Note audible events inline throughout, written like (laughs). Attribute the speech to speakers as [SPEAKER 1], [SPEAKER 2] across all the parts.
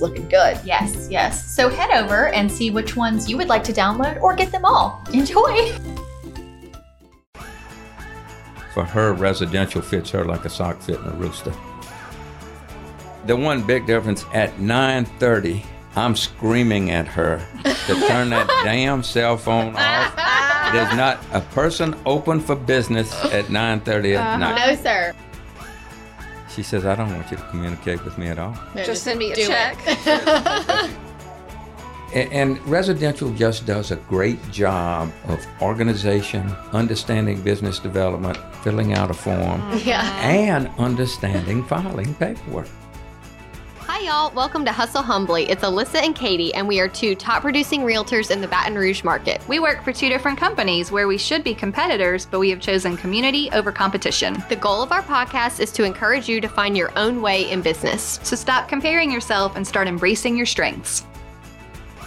[SPEAKER 1] looking good.
[SPEAKER 2] Yes, yes. So head over and see which ones you would like to download or get them all. Enjoy!
[SPEAKER 3] For her, residential fits her like a sock fitting a rooster. The one big difference at 9:30, I'm screaming at her to turn that (laughs) damn cell phone off. There's not a person open for business at 9:30 at uh-huh. night.
[SPEAKER 4] No, sir.
[SPEAKER 3] She says, "I don't want you to communicate with me at all."
[SPEAKER 4] No,
[SPEAKER 5] Just send me a check.
[SPEAKER 4] it. (laughs)
[SPEAKER 3] A- And residential just does a great job of organization, understanding business development, filling out a form,
[SPEAKER 4] yeah.
[SPEAKER 3] and understanding filing paperwork.
[SPEAKER 4] Hi, y'all. Welcome to Hustle Humbly. It's Alyssa and Katie, and we are two top producing realtors in the Baton Rouge market.
[SPEAKER 5] We work for two different companies where we should be competitors, but we have chosen community over competition.
[SPEAKER 4] The goal of our podcast is to encourage you to find your own way in business.
[SPEAKER 5] So stop comparing yourself and start embracing your strengths.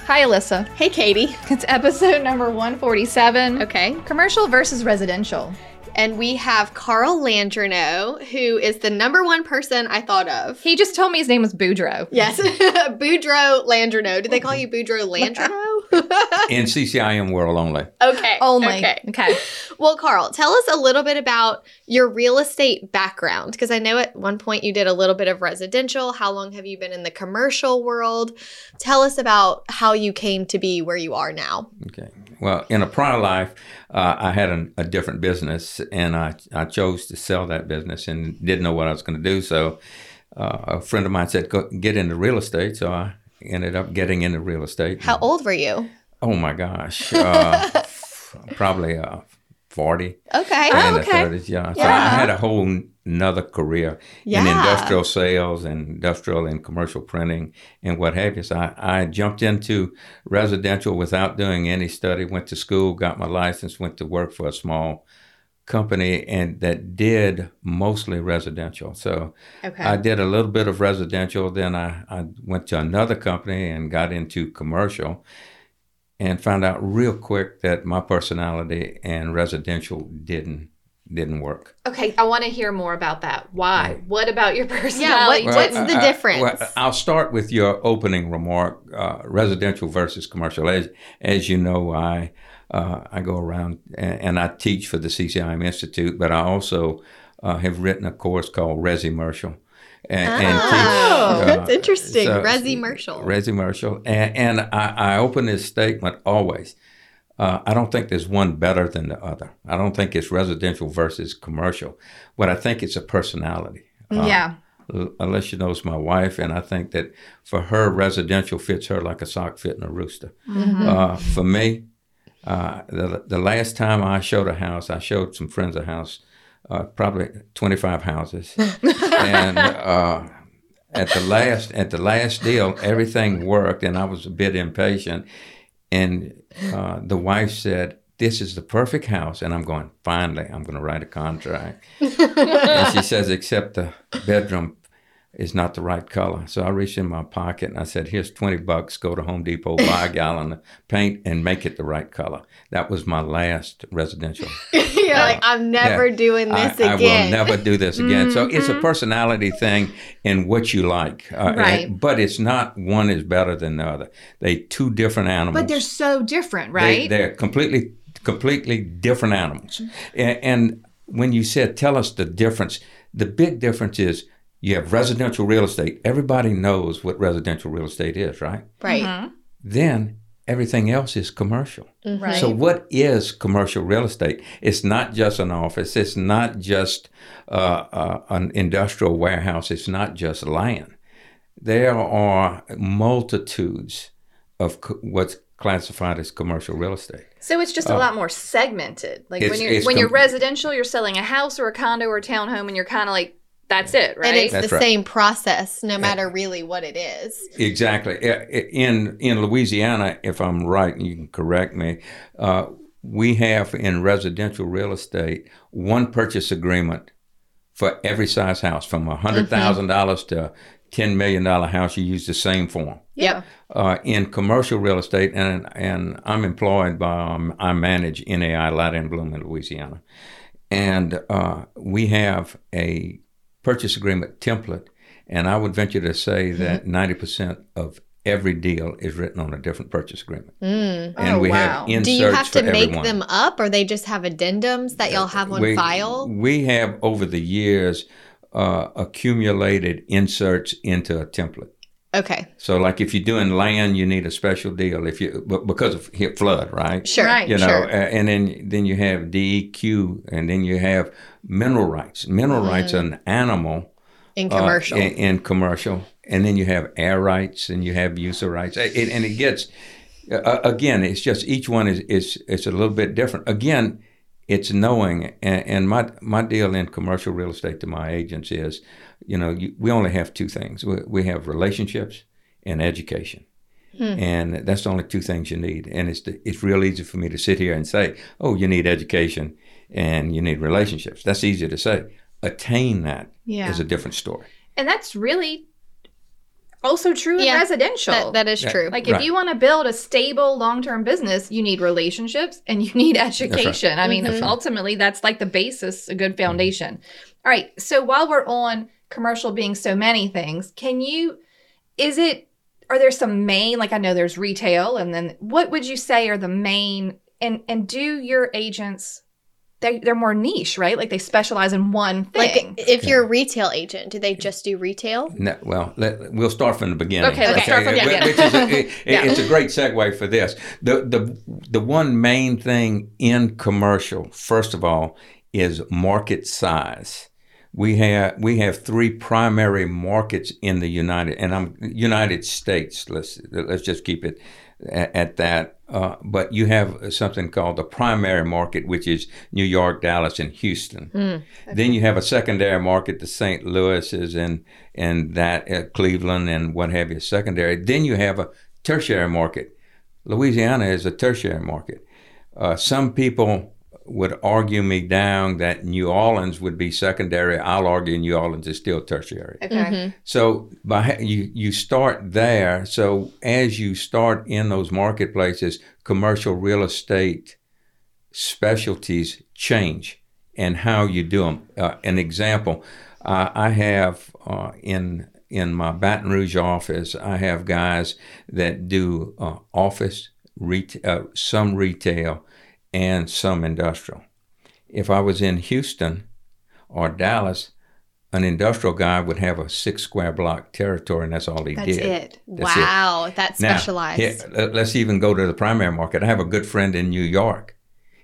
[SPEAKER 1] Hi, Alyssa.
[SPEAKER 4] Hey, Katie.
[SPEAKER 1] It's episode number 147
[SPEAKER 4] Okay.
[SPEAKER 1] Commercial versus residential.
[SPEAKER 4] And we have Carl Landrino, who is the number one person I thought of.
[SPEAKER 1] He just told me his name was Boudreaux.
[SPEAKER 4] Yes, (laughs) Boudreaux Landrino. Did they call you Boudreaux Landrino? (laughs)
[SPEAKER 3] In CCIM world only.
[SPEAKER 4] okay.
[SPEAKER 1] Only.
[SPEAKER 4] Okay.
[SPEAKER 1] okay.
[SPEAKER 4] Well, Carl, tell us a little bit about your real estate background because I know at one point you did a little bit of residential. How long have you been in the commercial world? Tell us about how you came to be where you are now.
[SPEAKER 3] Okay. Well, in a prior life, uh, I had an, a different business, and I, I chose to sell that business and didn't know what I was going to do. So, uh, a friend of mine said, Go, "Get into real estate." So I ended up getting into real estate.
[SPEAKER 4] How old were you?
[SPEAKER 3] Oh my gosh, uh, (laughs) probably uh, forty.
[SPEAKER 4] Okay.
[SPEAKER 3] in
[SPEAKER 4] Oh, okay.
[SPEAKER 3] 30s, yeah. So
[SPEAKER 4] Yeah.
[SPEAKER 3] I had a whole another career in industrial sales and industrial and commercial printing and what have you. So I, I jumped into residential without doing any study, went to school, got my license, went to work for a small company and that did mostly residential. So
[SPEAKER 4] Okay.
[SPEAKER 3] I did a little bit of residential, then I, I went to another company and got into commercial and found out real quick that my personality and residential didn't didn't work.
[SPEAKER 1] Okay, I want to hear more about that. Why? What about your (laughs) personality?
[SPEAKER 4] what- what's
[SPEAKER 3] Well,
[SPEAKER 4] the
[SPEAKER 3] I- I-
[SPEAKER 4] difference?
[SPEAKER 3] well, I'll start with your opening remark, uh, residential versus commercial. As, as you know, I uh, I go around and, and I teach for the CCIM Institute, but I also uh, have written a course called Resimercial. And, and
[SPEAKER 4] Oh,
[SPEAKER 3] teach, uh,
[SPEAKER 4] that's interesting.
[SPEAKER 3] so-
[SPEAKER 4] Resimercial.
[SPEAKER 3] Resimercial. And, and I, I open this statement always. Uh, I don't think there's one better than the other. I don't think it's residential versus commercial. What I think it's a personality. Uh,
[SPEAKER 1] yeah.
[SPEAKER 3] L- Alicia knows my wife, and I think that for her, residential fits her like a sock fitting a rooster.
[SPEAKER 1] Mm-hmm.
[SPEAKER 3] Uh, for me, uh, the, the last time I showed a house, I showed some friends a house, uh, probably 25 houses. (laughs) and uh, at the last at the last deal, everything worked, and I was a bit impatient. And uh, the wife said, "This is the perfect house," and I'm going. Finally, I'm going to write a contract. (laughs) and she says, "Except the bedroom." Is not the right color. So I reached in my pocket and I said, Here's 20 bucks. Go to Home Depot, buy a gallon of paint, and make it the right color. That was my last residential (laughs)
[SPEAKER 4] You're like, I'm never
[SPEAKER 3] Yeah.
[SPEAKER 4] doing this
[SPEAKER 3] I,
[SPEAKER 4] again.
[SPEAKER 3] I will never do this again. So it's a personality thing in what you like. Uh,
[SPEAKER 1] Right.
[SPEAKER 3] and- but it's not one is better than the other. They two different animals.
[SPEAKER 1] But they're so different, right?
[SPEAKER 3] They, are completely, completely different animals. And, and when you said, tell us the difference, the big difference is you have residential real estate. Everybody knows what residential real estate is, right?
[SPEAKER 4] right.
[SPEAKER 1] Mm-hmm.
[SPEAKER 3] Then everything else is commercial.
[SPEAKER 1] Right.
[SPEAKER 3] So, what is commercial real estate? It's not just an office. It's not just uh, uh, an industrial warehouse. It's not just land. There are multitudes of co- what's classified as commercial real estate.
[SPEAKER 1] So it's just a lot more segmented. Like
[SPEAKER 3] Uh,
[SPEAKER 1] when you're
[SPEAKER 3] it's
[SPEAKER 1] when you're residential, you're selling a house or a condo or a townhome, and you're kind of like
[SPEAKER 5] That's it, right?
[SPEAKER 4] And it's
[SPEAKER 3] That's
[SPEAKER 4] the
[SPEAKER 3] right.
[SPEAKER 4] same process, no matter really what it is.
[SPEAKER 3] Exactly. I- I- In in Louisiana, if I'm right, and you can correct me. Uh, we have in residential real estate one purchase agreement for every size house, from a hundred thousand dollars to ten million dollar house. You use the same form.
[SPEAKER 4] Yep.
[SPEAKER 3] Uh, in commercial real estate, and and I'm employed by um, I manage NAI Latter and Blum in Louisiana, and uh, we have a purchase agreement template, and I would venture to say that ninety percent of every deal is written on a different purchase agreement,
[SPEAKER 4] Mm.
[SPEAKER 3] and
[SPEAKER 1] Oh,
[SPEAKER 3] we
[SPEAKER 1] wow.
[SPEAKER 3] have inserts
[SPEAKER 4] Do you have to make
[SPEAKER 3] everyone.
[SPEAKER 4] them up, or they just have addendums that y'all have on
[SPEAKER 3] we,
[SPEAKER 4] file?
[SPEAKER 3] We have over the years uh, accumulated inserts into a template.
[SPEAKER 4] Okay,
[SPEAKER 3] So, like if you're doing land, you need a special deal. If you but because of hit flood, right?
[SPEAKER 4] sure,
[SPEAKER 1] Right.
[SPEAKER 3] You know,
[SPEAKER 4] sure.
[SPEAKER 3] and then then you have DEQ, and then you have mineral rights. Mineral rights an animal
[SPEAKER 4] in
[SPEAKER 3] uh,
[SPEAKER 4] commercial.
[SPEAKER 3] in, in commercial, and then you have air rights, and you have user rights, It- and it gets uh, again. It's just each one is is it's a little bit different. Again, it's knowing, and, and my my deal in commercial real estate to my agents is, you know, you, we only have two things. We, we have relationships and education. And that's the only two things you need. And it's the, it's real easy for me to sit here and say, oh, you need education and you need relationships. That's easy to say. Attain that is
[SPEAKER 1] Yeah.
[SPEAKER 3] a different story.
[SPEAKER 1] And that's really also true in residential.
[SPEAKER 4] that, that is
[SPEAKER 3] Yeah.
[SPEAKER 4] true.
[SPEAKER 1] like if
[SPEAKER 3] Right.
[SPEAKER 1] you want to build a stable long-term business, you need relationships and you need education. I mean,
[SPEAKER 4] Mhm.
[SPEAKER 1] ultimately that's like the basis, a good foundation. All right. So while we're on commercial being so many things, can you is it are there some main like I know there's retail and then what would you say are the main and and do your agents they, they're more niche, right? Like they specialize in one thing.
[SPEAKER 4] like if you're a retail agent, do they just do retail?
[SPEAKER 3] No, well, let, we'll start from the beginning.
[SPEAKER 1] Okay, let's start from the
[SPEAKER 3] Which
[SPEAKER 1] beginning.
[SPEAKER 3] is a, it- it- It's a great segue for this. The, the, the one main thing in commercial, first of all, is market size. We have we have three primary markets in the United and I'm United States. Let's let's just keep it at, at that. Uh, but you have something called the primary market, which is New York, Dallas, and Houston. Then you have a secondary market, the St. Louis's and and that uh, Cleveland and what have you, secondary. Then you have a tertiary market. Louisiana is a tertiary market. Uh, some people would argue me down that New Orleans would be secondary. I'll argue New Orleans is still tertiary.
[SPEAKER 1] okay.
[SPEAKER 4] Mm-hmm.
[SPEAKER 3] So by you you start there. So as you start in those marketplaces, commercial real estate specialties change and how you do them. Uh, an example, uh, I have uh, in in my Baton Rouge office, I have guys that do uh, office, ret- uh, some retail, and some industrial. If I was in Houston or Dallas, an industrial guy would have a six square block territory, and that's all he
[SPEAKER 1] That's
[SPEAKER 3] did.
[SPEAKER 1] it.
[SPEAKER 3] That's it.
[SPEAKER 4] wow, that's
[SPEAKER 3] Now,
[SPEAKER 4] specialized.
[SPEAKER 3] here, let- let's even go to the primary market. I have a good friend in New York,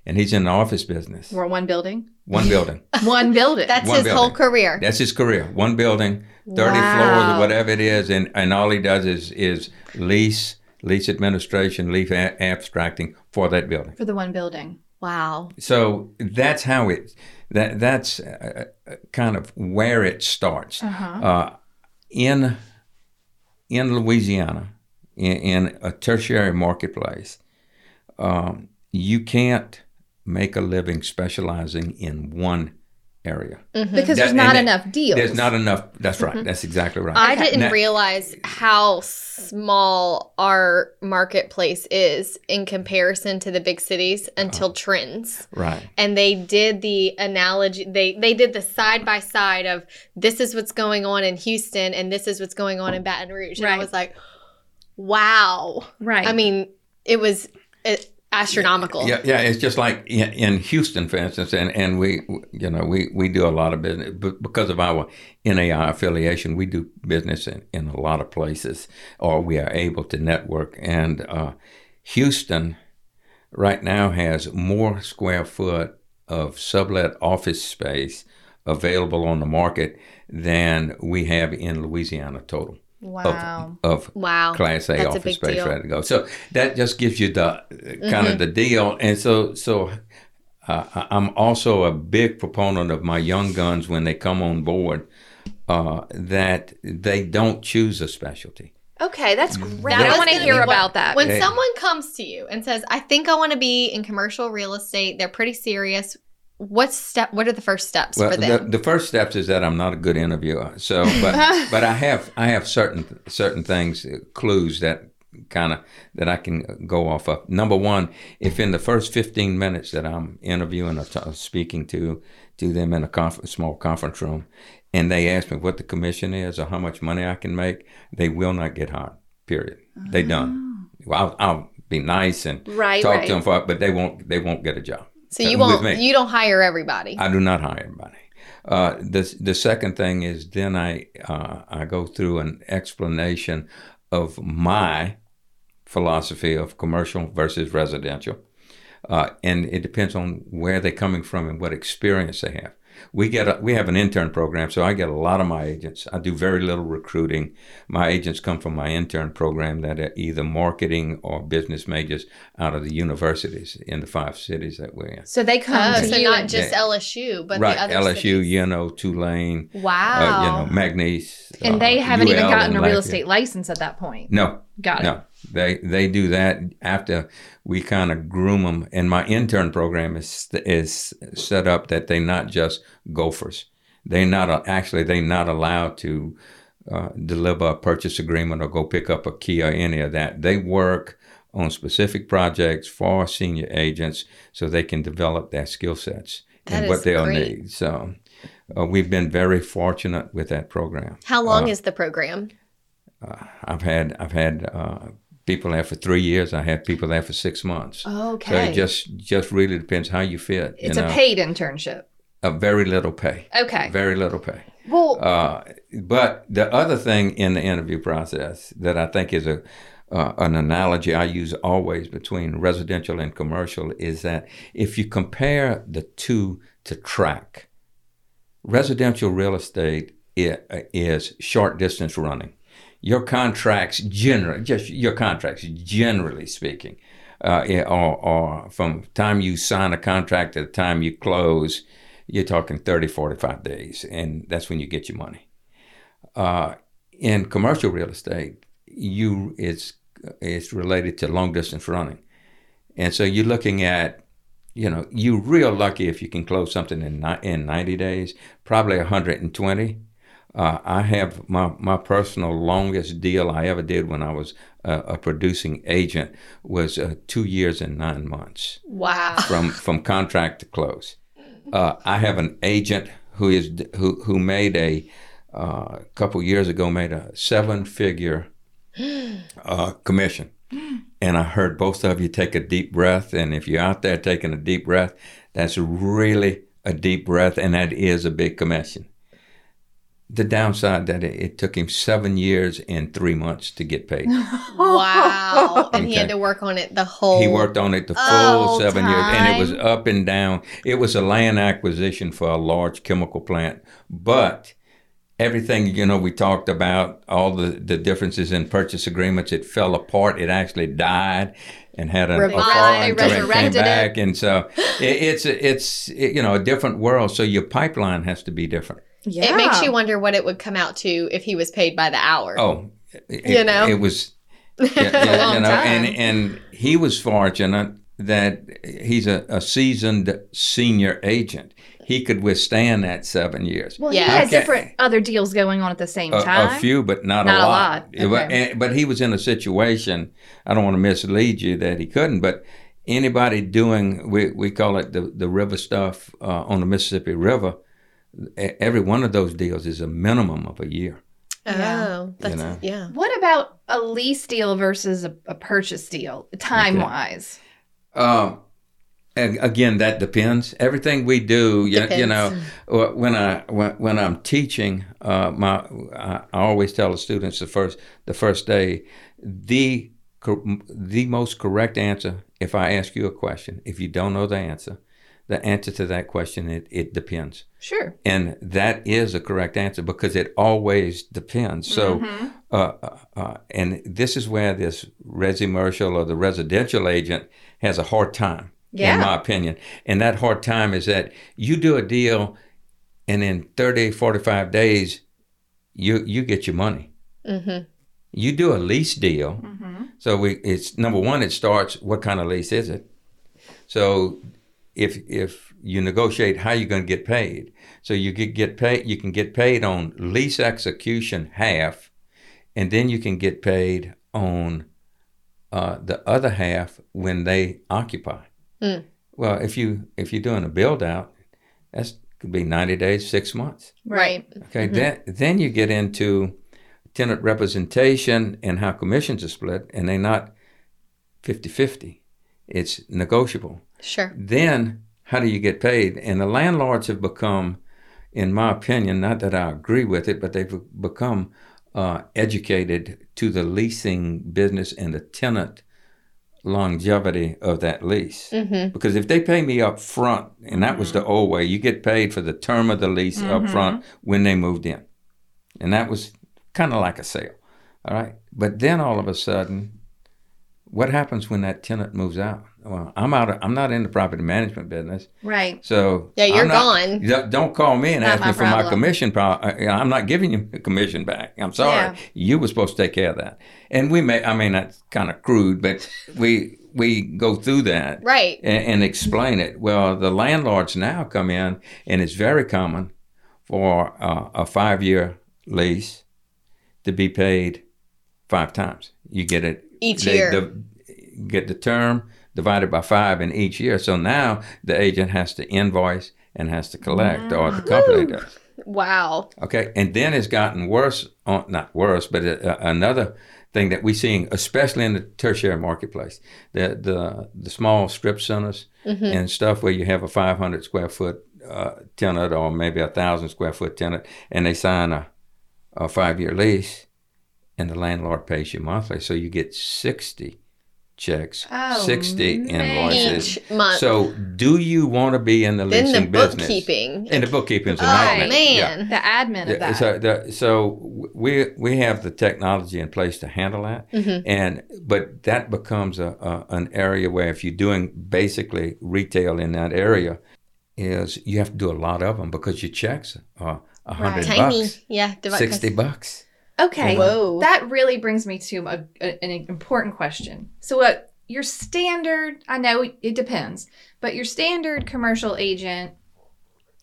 [SPEAKER 3] and he's in the office business.
[SPEAKER 1] We're one building.
[SPEAKER 3] One (laughs) building.
[SPEAKER 1] One building.
[SPEAKER 4] That's
[SPEAKER 3] one
[SPEAKER 4] his whole career.
[SPEAKER 3] That's his career. One building, thirty
[SPEAKER 4] Wow.
[SPEAKER 3] floors or whatever it is, and, and all he does is is lease, lease administration, lease a- abstracting for that building.
[SPEAKER 1] for the one building.
[SPEAKER 4] Wow.
[SPEAKER 3] So that's how it. That that's uh, uh, kind of where it starts.
[SPEAKER 1] Uh-huh.
[SPEAKER 3] Uh, in in Louisiana, in, in a tertiary marketplace, um, you can't make a living specializing in one area.
[SPEAKER 1] Because
[SPEAKER 3] That-
[SPEAKER 1] there's not
[SPEAKER 3] and
[SPEAKER 1] enough deals.
[SPEAKER 3] There's not enough. That's right. That's exactly right.
[SPEAKER 4] I
[SPEAKER 1] Okay.
[SPEAKER 4] didn't
[SPEAKER 3] Now-
[SPEAKER 4] realize how small our marketplace is in comparison to the big cities until Trends.
[SPEAKER 3] right.
[SPEAKER 4] And they did the analogy they they did the side by side of this is what's going on in Houston and this is what's going on in Baton Rouge. And I was like, wow.
[SPEAKER 1] right.
[SPEAKER 4] I mean, it was uh, astronomical.
[SPEAKER 3] Yeah, yeah. It's just like in, Houston, for instance, and, and we, you know, we, we do a lot of business because of our NAI affiliation. We do business in, in a lot of places, or we are able to network. And uh, Houston, right now, has more square foot of sublet office space available on the market than we have in Louisiana total
[SPEAKER 1] wow.
[SPEAKER 3] of, of
[SPEAKER 4] Wow.
[SPEAKER 3] Class A
[SPEAKER 4] That's
[SPEAKER 3] office
[SPEAKER 4] big
[SPEAKER 3] space
[SPEAKER 4] deal.
[SPEAKER 3] ready to go. So that just gives you the uh, kind
[SPEAKER 4] Mm-hmm.
[SPEAKER 3] of the deal. And so, so uh, I- I'm also a big proponent of my young guns when they come on board. uh, that they don't choose a specialty.
[SPEAKER 1] Okay, that's great.
[SPEAKER 4] That
[SPEAKER 1] I
[SPEAKER 4] was
[SPEAKER 1] want to hear about that.
[SPEAKER 4] When
[SPEAKER 3] Yeah.
[SPEAKER 4] someone comes to you and says, "I think I want to be in commercial real estate," they're pretty serious. What step? What are the first steps
[SPEAKER 3] Well,
[SPEAKER 4] for
[SPEAKER 3] the,
[SPEAKER 4] them?
[SPEAKER 3] the first steps is that I'm not a good interviewer. So, but (laughs) but I have I have certain certain things uh, clues that kind of that I can go off of. Number one, if in the first 15 minutes that I'm interviewing or t- speaking to to them in a conf- small conference room, and they ask me what the commission is or how much money I can make, they will not get hired. Period. They done. Well, I'll, I'll be nice and
[SPEAKER 1] Right,
[SPEAKER 3] talk
[SPEAKER 1] right.
[SPEAKER 3] to them, for, but they won't they won't get a job.
[SPEAKER 4] So you won't. You don't hire everybody.
[SPEAKER 3] I do not hire anybody. Uh, the the second thing is then I uh, I go through an explanation of my philosophy of commercial versus residential, uh, and it depends on where they're coming from and what experience they have. We get a, we have an intern program, so I get a lot of my agents. I do very little recruiting. My agents come from my intern program that are either marketing or business majors out of the universities in the five cities that we're in.
[SPEAKER 1] so they come
[SPEAKER 4] Oh,
[SPEAKER 1] to
[SPEAKER 4] so
[SPEAKER 1] you.
[SPEAKER 4] not just
[SPEAKER 3] Yeah.
[SPEAKER 4] LSU, but
[SPEAKER 3] right,
[SPEAKER 4] the other
[SPEAKER 3] LSU,
[SPEAKER 4] cities.
[SPEAKER 3] you know, Tulane,
[SPEAKER 4] Wow.
[SPEAKER 3] uh, you know, McNeese.
[SPEAKER 1] and
[SPEAKER 3] uh,
[SPEAKER 1] they haven't even gotten a real estate license at that point.
[SPEAKER 3] No,
[SPEAKER 1] Got it.
[SPEAKER 3] no, they they do that after we kind of groom them. And my intern program is is set up that they're not just gophers. They're not uh, actually they're not allowed to uh, deliver a purchase agreement or go pick up a key or any of that. They work on specific projects for senior agents so they can develop their skill sets
[SPEAKER 4] That
[SPEAKER 3] and what they'll
[SPEAKER 4] great.
[SPEAKER 3] need. So uh, we've been very fortunate with that program.
[SPEAKER 4] How long
[SPEAKER 3] Uh,
[SPEAKER 4] is the program?
[SPEAKER 3] I've had I've had uh, people there for three years. I had people there for six months. So
[SPEAKER 1] Okay.
[SPEAKER 3] it just just really depends how you fit.
[SPEAKER 1] it's
[SPEAKER 3] you
[SPEAKER 1] a paid internship.
[SPEAKER 3] a very little pay,
[SPEAKER 1] Okay.
[SPEAKER 3] very little pay.
[SPEAKER 1] Well,
[SPEAKER 3] Uh, but the other thing in the interview process that I think is a uh, an analogy I use always between residential and commercial is that if you compare the two to track, residential real estate is short distance running. Your contracts generally, just your contracts, generally speaking, uh, are, are from time you sign a contract to the time you close, you're talking 30, 45 days, and that's when you get your money. Uh, in commercial real estate, you it's it's related to long distance running, and so you're looking at, you know, you're real lucky if you can close something in in 90 days, probably 120. Uh, I have my, my personal longest deal I ever did when I was a, a producing agent was uh, two years and nine months
[SPEAKER 4] Wow. (laughs)
[SPEAKER 3] from from contract to close. Uh, I have an agent who is who who made a uh, couple years ago made a seven figure uh, commission, and I heard both of you take a deep breath. And if you're out there taking a deep breath, that's really a deep breath, and that is a big commission. The downside that it, it took him seven years and three months to get paid. (laughs)
[SPEAKER 4] Wow. and he had to work on it the whole.
[SPEAKER 3] He worked on it the full
[SPEAKER 4] Oh,
[SPEAKER 3] seven years, and it was up and down. It was a land acquisition for a large chemical plant, but everything you know we talked about all the, the differences in purchase agreements it fell apart it actually died and had a, a
[SPEAKER 4] Revived,
[SPEAKER 3] fall
[SPEAKER 4] they
[SPEAKER 3] until it came
[SPEAKER 4] resurrected it.
[SPEAKER 3] back and so it, it's it's you know a different world so your pipeline has to be different
[SPEAKER 1] yeah.
[SPEAKER 4] It makes you wonder what it would come out to if he was paid by the hour.
[SPEAKER 3] Oh, it,
[SPEAKER 4] You know?
[SPEAKER 3] it was, (laughs) yeah, yeah,
[SPEAKER 1] long
[SPEAKER 3] you know,
[SPEAKER 1] time.
[SPEAKER 3] and and he was fortunate that he's a, a seasoned senior agent. He could withstand that seven years.
[SPEAKER 1] Well,
[SPEAKER 4] Yeah.
[SPEAKER 1] he had
[SPEAKER 3] Okay.
[SPEAKER 1] different other deals going on at the same
[SPEAKER 3] A,
[SPEAKER 1] time.
[SPEAKER 3] a few, but not,
[SPEAKER 1] Not
[SPEAKER 3] a
[SPEAKER 1] a
[SPEAKER 3] lot.
[SPEAKER 1] lot.
[SPEAKER 3] It
[SPEAKER 1] Okay.
[SPEAKER 3] but he was in a situation. I don't want to mislead you that he couldn't. But anybody doing we we call it the the river stuff uh, on the Mississippi River. Every one of those deals is a minimum of a year.
[SPEAKER 4] Oh, that's
[SPEAKER 3] know?
[SPEAKER 4] yeah.
[SPEAKER 1] What about a lease deal versus a, a purchase deal, time wise?
[SPEAKER 3] Um, and again, that depends. Everything we do, you, you know, when I when, when I'm teaching, uh, my I, I always tell the students the first the first day, the the most correct answer. If I ask you a question, if you don't know the answer, the answer to that question it, it depends.
[SPEAKER 1] Sure.
[SPEAKER 3] And that is a correct answer because it always depends. So,
[SPEAKER 1] Mm-hmm.
[SPEAKER 3] uh, uh, uh, and this is where this resimercial or the residential agent has a hard time,
[SPEAKER 1] Yeah.
[SPEAKER 3] in my opinion. And that hard time is that you do a deal and in 30, 45 days, you you get your money.
[SPEAKER 4] Mm-hmm.
[SPEAKER 3] You do a lease deal.
[SPEAKER 1] Mm-hmm.
[SPEAKER 3] So we it's number one. It starts. What kind of lease is it? So if if you negotiate how you're going to get paid, so you get get paid. You can get paid on lease execution half, and then you can get paid on uh, the other half when they occupy.
[SPEAKER 4] Mm.
[SPEAKER 3] Well, if you if you're doing a build out, that could be 90 days, six months.
[SPEAKER 4] Right.
[SPEAKER 3] Okay, then then you get into tenant representation and how commissions are split, and they're not 50-50. It's negotiable.
[SPEAKER 4] Sure.
[SPEAKER 3] Then how do you get paid? And the landlords have become, in my opinion, not that I agree with it, but they've become uh, educated to the leasing business and the tenant longevity of that lease.
[SPEAKER 4] Mm-hmm.
[SPEAKER 3] Because if they pay me up front, and that was the old way, you get paid for the term of the lease up front when they moved in. And that was kind of like a sale. All right. But then all of a sudden, what happens when that tenant moves out? Well, I'm out. Of, I'm not in the property management business,
[SPEAKER 1] Right.
[SPEAKER 3] so
[SPEAKER 4] Yeah, you're
[SPEAKER 3] not-
[SPEAKER 4] gone.
[SPEAKER 3] Don't- call me and
[SPEAKER 1] Not
[SPEAKER 3] ask
[SPEAKER 1] my
[SPEAKER 3] me for my commission. I- I'm not giving you a commission back. I'm sorry.
[SPEAKER 1] Yeah.
[SPEAKER 3] You were supposed to take care of that. And we may. I mean, that's kind of crude, but we we go through that
[SPEAKER 4] Right.
[SPEAKER 3] and, and explain it. Well, the landlords now come in, and it's very common for uh, a five year lease to be paid five times. You get it
[SPEAKER 4] Each
[SPEAKER 3] they-
[SPEAKER 4] year.
[SPEAKER 3] the- get the term divided by five in each year. So now the agent has to invoice and has to collect, or the company does.
[SPEAKER 4] Wow.
[SPEAKER 3] Okay, and then it's gotten worse. On, not worse, but uh, another thing that we're seeing, especially in the tertiary marketplace, the the the small strip centers
[SPEAKER 4] Mm-hmm.
[SPEAKER 3] and stuff where you have a 500 square foot uh, tenant or maybe a thousand square foot tenant, and they sign a a five year lease, and the landlord pays you monthly, so you get 60 checks,
[SPEAKER 1] Oh,
[SPEAKER 3] 60
[SPEAKER 1] man.
[SPEAKER 3] invoices.
[SPEAKER 4] Each month.
[SPEAKER 3] So, do you want to be in the
[SPEAKER 4] then
[SPEAKER 3] leasing
[SPEAKER 4] the
[SPEAKER 3] business?
[SPEAKER 4] bookkeeping.
[SPEAKER 3] And the bookkeeping's a
[SPEAKER 4] oh
[SPEAKER 3] nightmare.
[SPEAKER 4] man.
[SPEAKER 3] Yeah.
[SPEAKER 1] The admin of that.
[SPEAKER 3] So, the, so we we have the technology in place to handle that,
[SPEAKER 4] Mhm.
[SPEAKER 3] and but that becomes a, a an area where if you're doing basically retail in that area, is you have to do a lot of them because your checks are a hundred
[SPEAKER 4] Tiny.
[SPEAKER 3] bucks,
[SPEAKER 4] Yeah.
[SPEAKER 3] sixty bucks.
[SPEAKER 1] Okay.
[SPEAKER 4] Whoa.
[SPEAKER 1] That really brings me to a, a- an important question. So, what your standard, I know it depends, but your standard commercial agent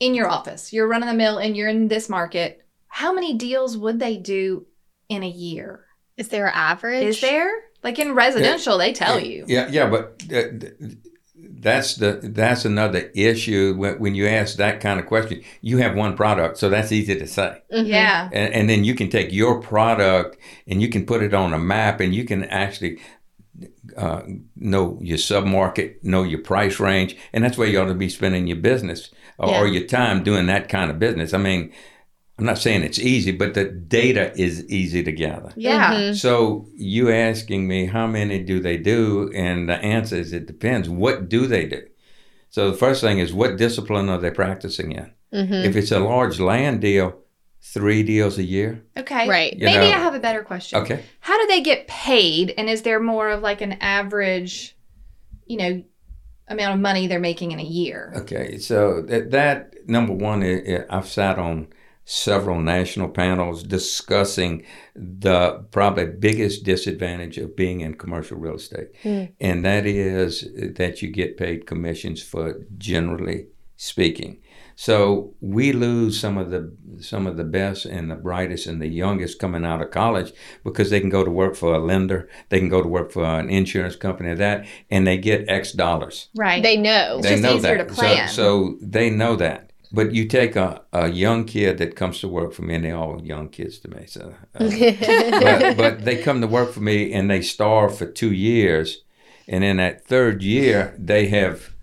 [SPEAKER 1] in your office, you're running the mill and you're in this market, how many deals would they do in a year?
[SPEAKER 4] Is there an average?
[SPEAKER 1] Is there? Like in residential, they tell you.
[SPEAKER 3] Yeah, yeah, but uh, th- th- that's the that's another issue when, when you ask that kind of question. You have one product, so that's easy to say.
[SPEAKER 4] Mhm.
[SPEAKER 1] Yeah.
[SPEAKER 3] and, and then you can take your product and you can put it on a map and you can actually uh, know your submarket, know your price range, and that's where you ought to be spending your business or, or your time doing that kind of business. I mean, I'm not saying it's easy, but the data is easy to gather.
[SPEAKER 1] Yeah.
[SPEAKER 4] Mhm.
[SPEAKER 3] So you asking me how many do they do, and the answer is it depends. What do they do? So the first thing is what discipline are they practicing in?
[SPEAKER 4] Mhm.
[SPEAKER 3] If it's a large land deal, three deals a year.
[SPEAKER 1] Okay.
[SPEAKER 4] Right.
[SPEAKER 3] You
[SPEAKER 1] Maybe
[SPEAKER 3] know-
[SPEAKER 1] I have a better question.
[SPEAKER 3] Okay.
[SPEAKER 1] How do they get paid? And is there more of like an average, you know, amount of money they're making in a year?
[SPEAKER 3] Okay. So that, that number one, i i I've sat on several national panels discussing the probably biggest disadvantage of being in commercial real estate,
[SPEAKER 4] Hmm.
[SPEAKER 3] and that is that you get paid commissions for generally speaking. So we lose some of the some of the best and the brightest and the youngest coming out of college because they can go to work for a lender, they can go to work for an insurance company, that, and they get X dollars.
[SPEAKER 1] Right.
[SPEAKER 4] They know.
[SPEAKER 1] They It's just easier to plan.
[SPEAKER 3] So, so they know that. But you take a, a young kid that comes to work for me, and they're all young kids to me. So, uh, (laughs) but, but they come to work for me and they starve for two years, and in that third year, they have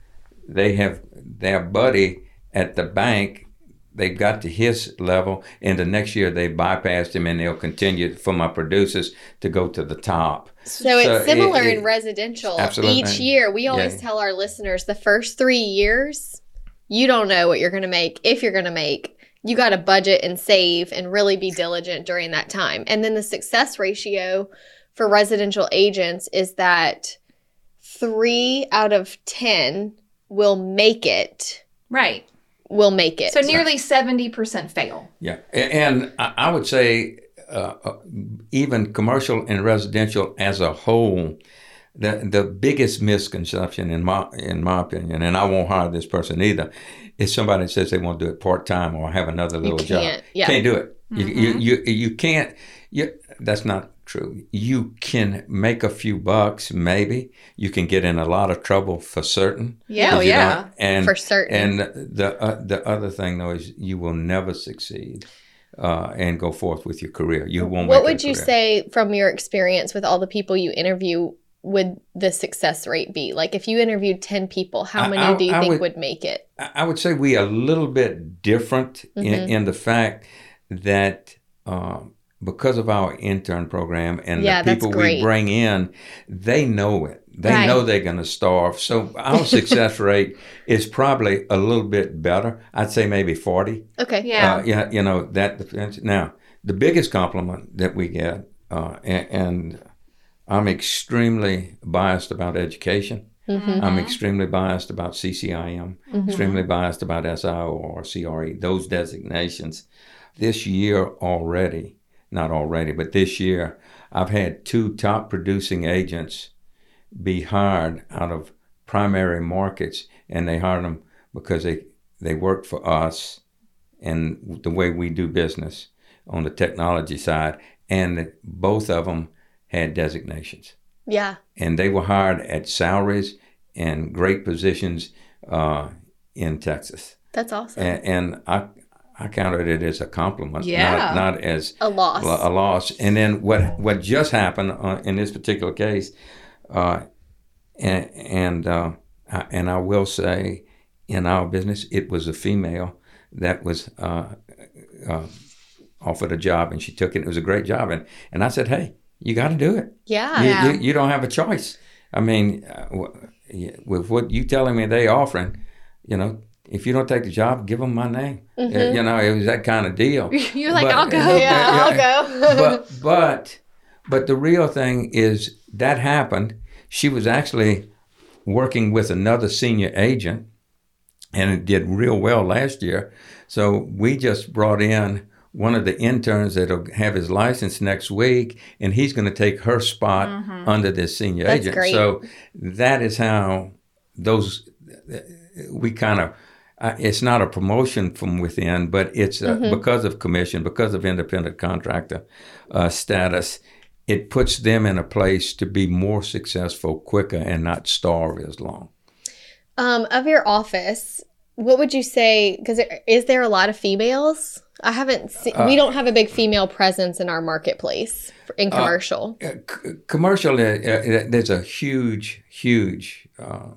[SPEAKER 3] they have their buddy at the bank. They've got to his level, and the next year they bypassed him, and they'll continue for my producers to go to the top.
[SPEAKER 4] So
[SPEAKER 3] So
[SPEAKER 4] it's similar
[SPEAKER 3] it-
[SPEAKER 4] in residential.
[SPEAKER 3] Absolutely.
[SPEAKER 4] Each year, we always
[SPEAKER 3] Yeah.
[SPEAKER 4] tell our listeners the first three years, you don't know what you're going to make, if you're going to make. You got to budget and save and really be diligent during that time. And then the success ratio for residential agents is that three out of 10 will make it
[SPEAKER 1] right.
[SPEAKER 4] will make it.
[SPEAKER 1] So nearly 70% fail.
[SPEAKER 3] Yeah, A- and I I would say uh, uh, even commercial and residential as a whole, the the biggest misconception in my in my opinion, and I won't hire this person either, is somebody says they want to do it part time or have another little job.
[SPEAKER 4] can't, yeah.
[SPEAKER 3] Can't do it. You, you you you can't. You that's not true. You can make a few bucks, maybe. You can get in a lot of trouble for certain.
[SPEAKER 1] Yeah, oh, yeah.
[SPEAKER 3] and
[SPEAKER 4] For certain.
[SPEAKER 3] And the uh, the other thing though is you will never succeed uh, and go forth with your career. You won't.
[SPEAKER 4] what would you
[SPEAKER 3] career.
[SPEAKER 4] say from your experience with all the people you interview? Would the success rate be like if you interviewed ten people? How many
[SPEAKER 3] I-
[SPEAKER 4] do you
[SPEAKER 3] I
[SPEAKER 4] think
[SPEAKER 3] would-
[SPEAKER 4] would, make it?
[SPEAKER 3] I I would say we are a little bit different in,
[SPEAKER 4] Mhm.
[SPEAKER 3] in the fact that um, because of our intern program and
[SPEAKER 4] Yeah,
[SPEAKER 3] the people we bring in, they know it. They
[SPEAKER 1] Right.
[SPEAKER 3] know they're going to starve. So our success (laughs) rate is probably a little bit better. I'd say maybe 40.
[SPEAKER 4] Okay.
[SPEAKER 1] Yeah.
[SPEAKER 3] Uh, yeah, you know, that depends. Now, the biggest compliment that we get, uh, and, and I'm extremely biased about education.
[SPEAKER 4] Mhm.
[SPEAKER 3] I'm extremely biased about CCIM,
[SPEAKER 4] Mhm.
[SPEAKER 3] extremely biased about SIOR, CRE, those designations. This year already, not already, but this year, I've had two top producing agents be hired out of primary markets, and they hired them because they, they worked for us and the way we do business on the technology side, and both of them had designations
[SPEAKER 4] Yeah.
[SPEAKER 3] and they were hired at salaries and great positions uh, in Texas.
[SPEAKER 4] That's awesome.
[SPEAKER 3] And, and I, I counted it as a compliment,
[SPEAKER 1] Yeah.
[SPEAKER 3] not, not as
[SPEAKER 4] a loss.
[SPEAKER 3] a loss. And then what what just happened uh, in this particular case, uh, and and uh, I, and I will say, in our business, it was a female that was uh, uh, offered a job, and she took it. It was a great job, and and I said, hey, you got to do it.
[SPEAKER 4] yeah.
[SPEAKER 3] You,
[SPEAKER 1] Yeah.
[SPEAKER 3] you, you don't have a choice. I mean, uh, yeah, with what you telling me they offering, you know, if you don't take the job, give them my name. Uh,
[SPEAKER 4] Mhm.
[SPEAKER 3] You know, it was that kind of deal. (laughs)
[SPEAKER 1] You're like,
[SPEAKER 3] But-
[SPEAKER 1] I'll go. (laughs)
[SPEAKER 4] Yeah, I'll go. (laughs)
[SPEAKER 3] but but but the real thing is that happened. She was actually working with another senior agent, and it did real well last year. So we just brought in one of the interns that'll have his license next week, and he's going to take her spot under this senior
[SPEAKER 4] That's
[SPEAKER 3] agent.
[SPEAKER 4] great.
[SPEAKER 3] So that is how those we kind of. Uh, it's not a promotion from within, but it's uh, because of commission, because of independent contractor uh, status. It puts them in a place to be more successful quicker and not starve as long.
[SPEAKER 4] Um, of your office, what would you say? Because is there a lot of females? I haven't seen.
[SPEAKER 3] Uh,
[SPEAKER 4] we don't have a big female presence in our marketplace in commercial.
[SPEAKER 3] Uh, c- commercial, uh, uh, there's a huge, huge uh,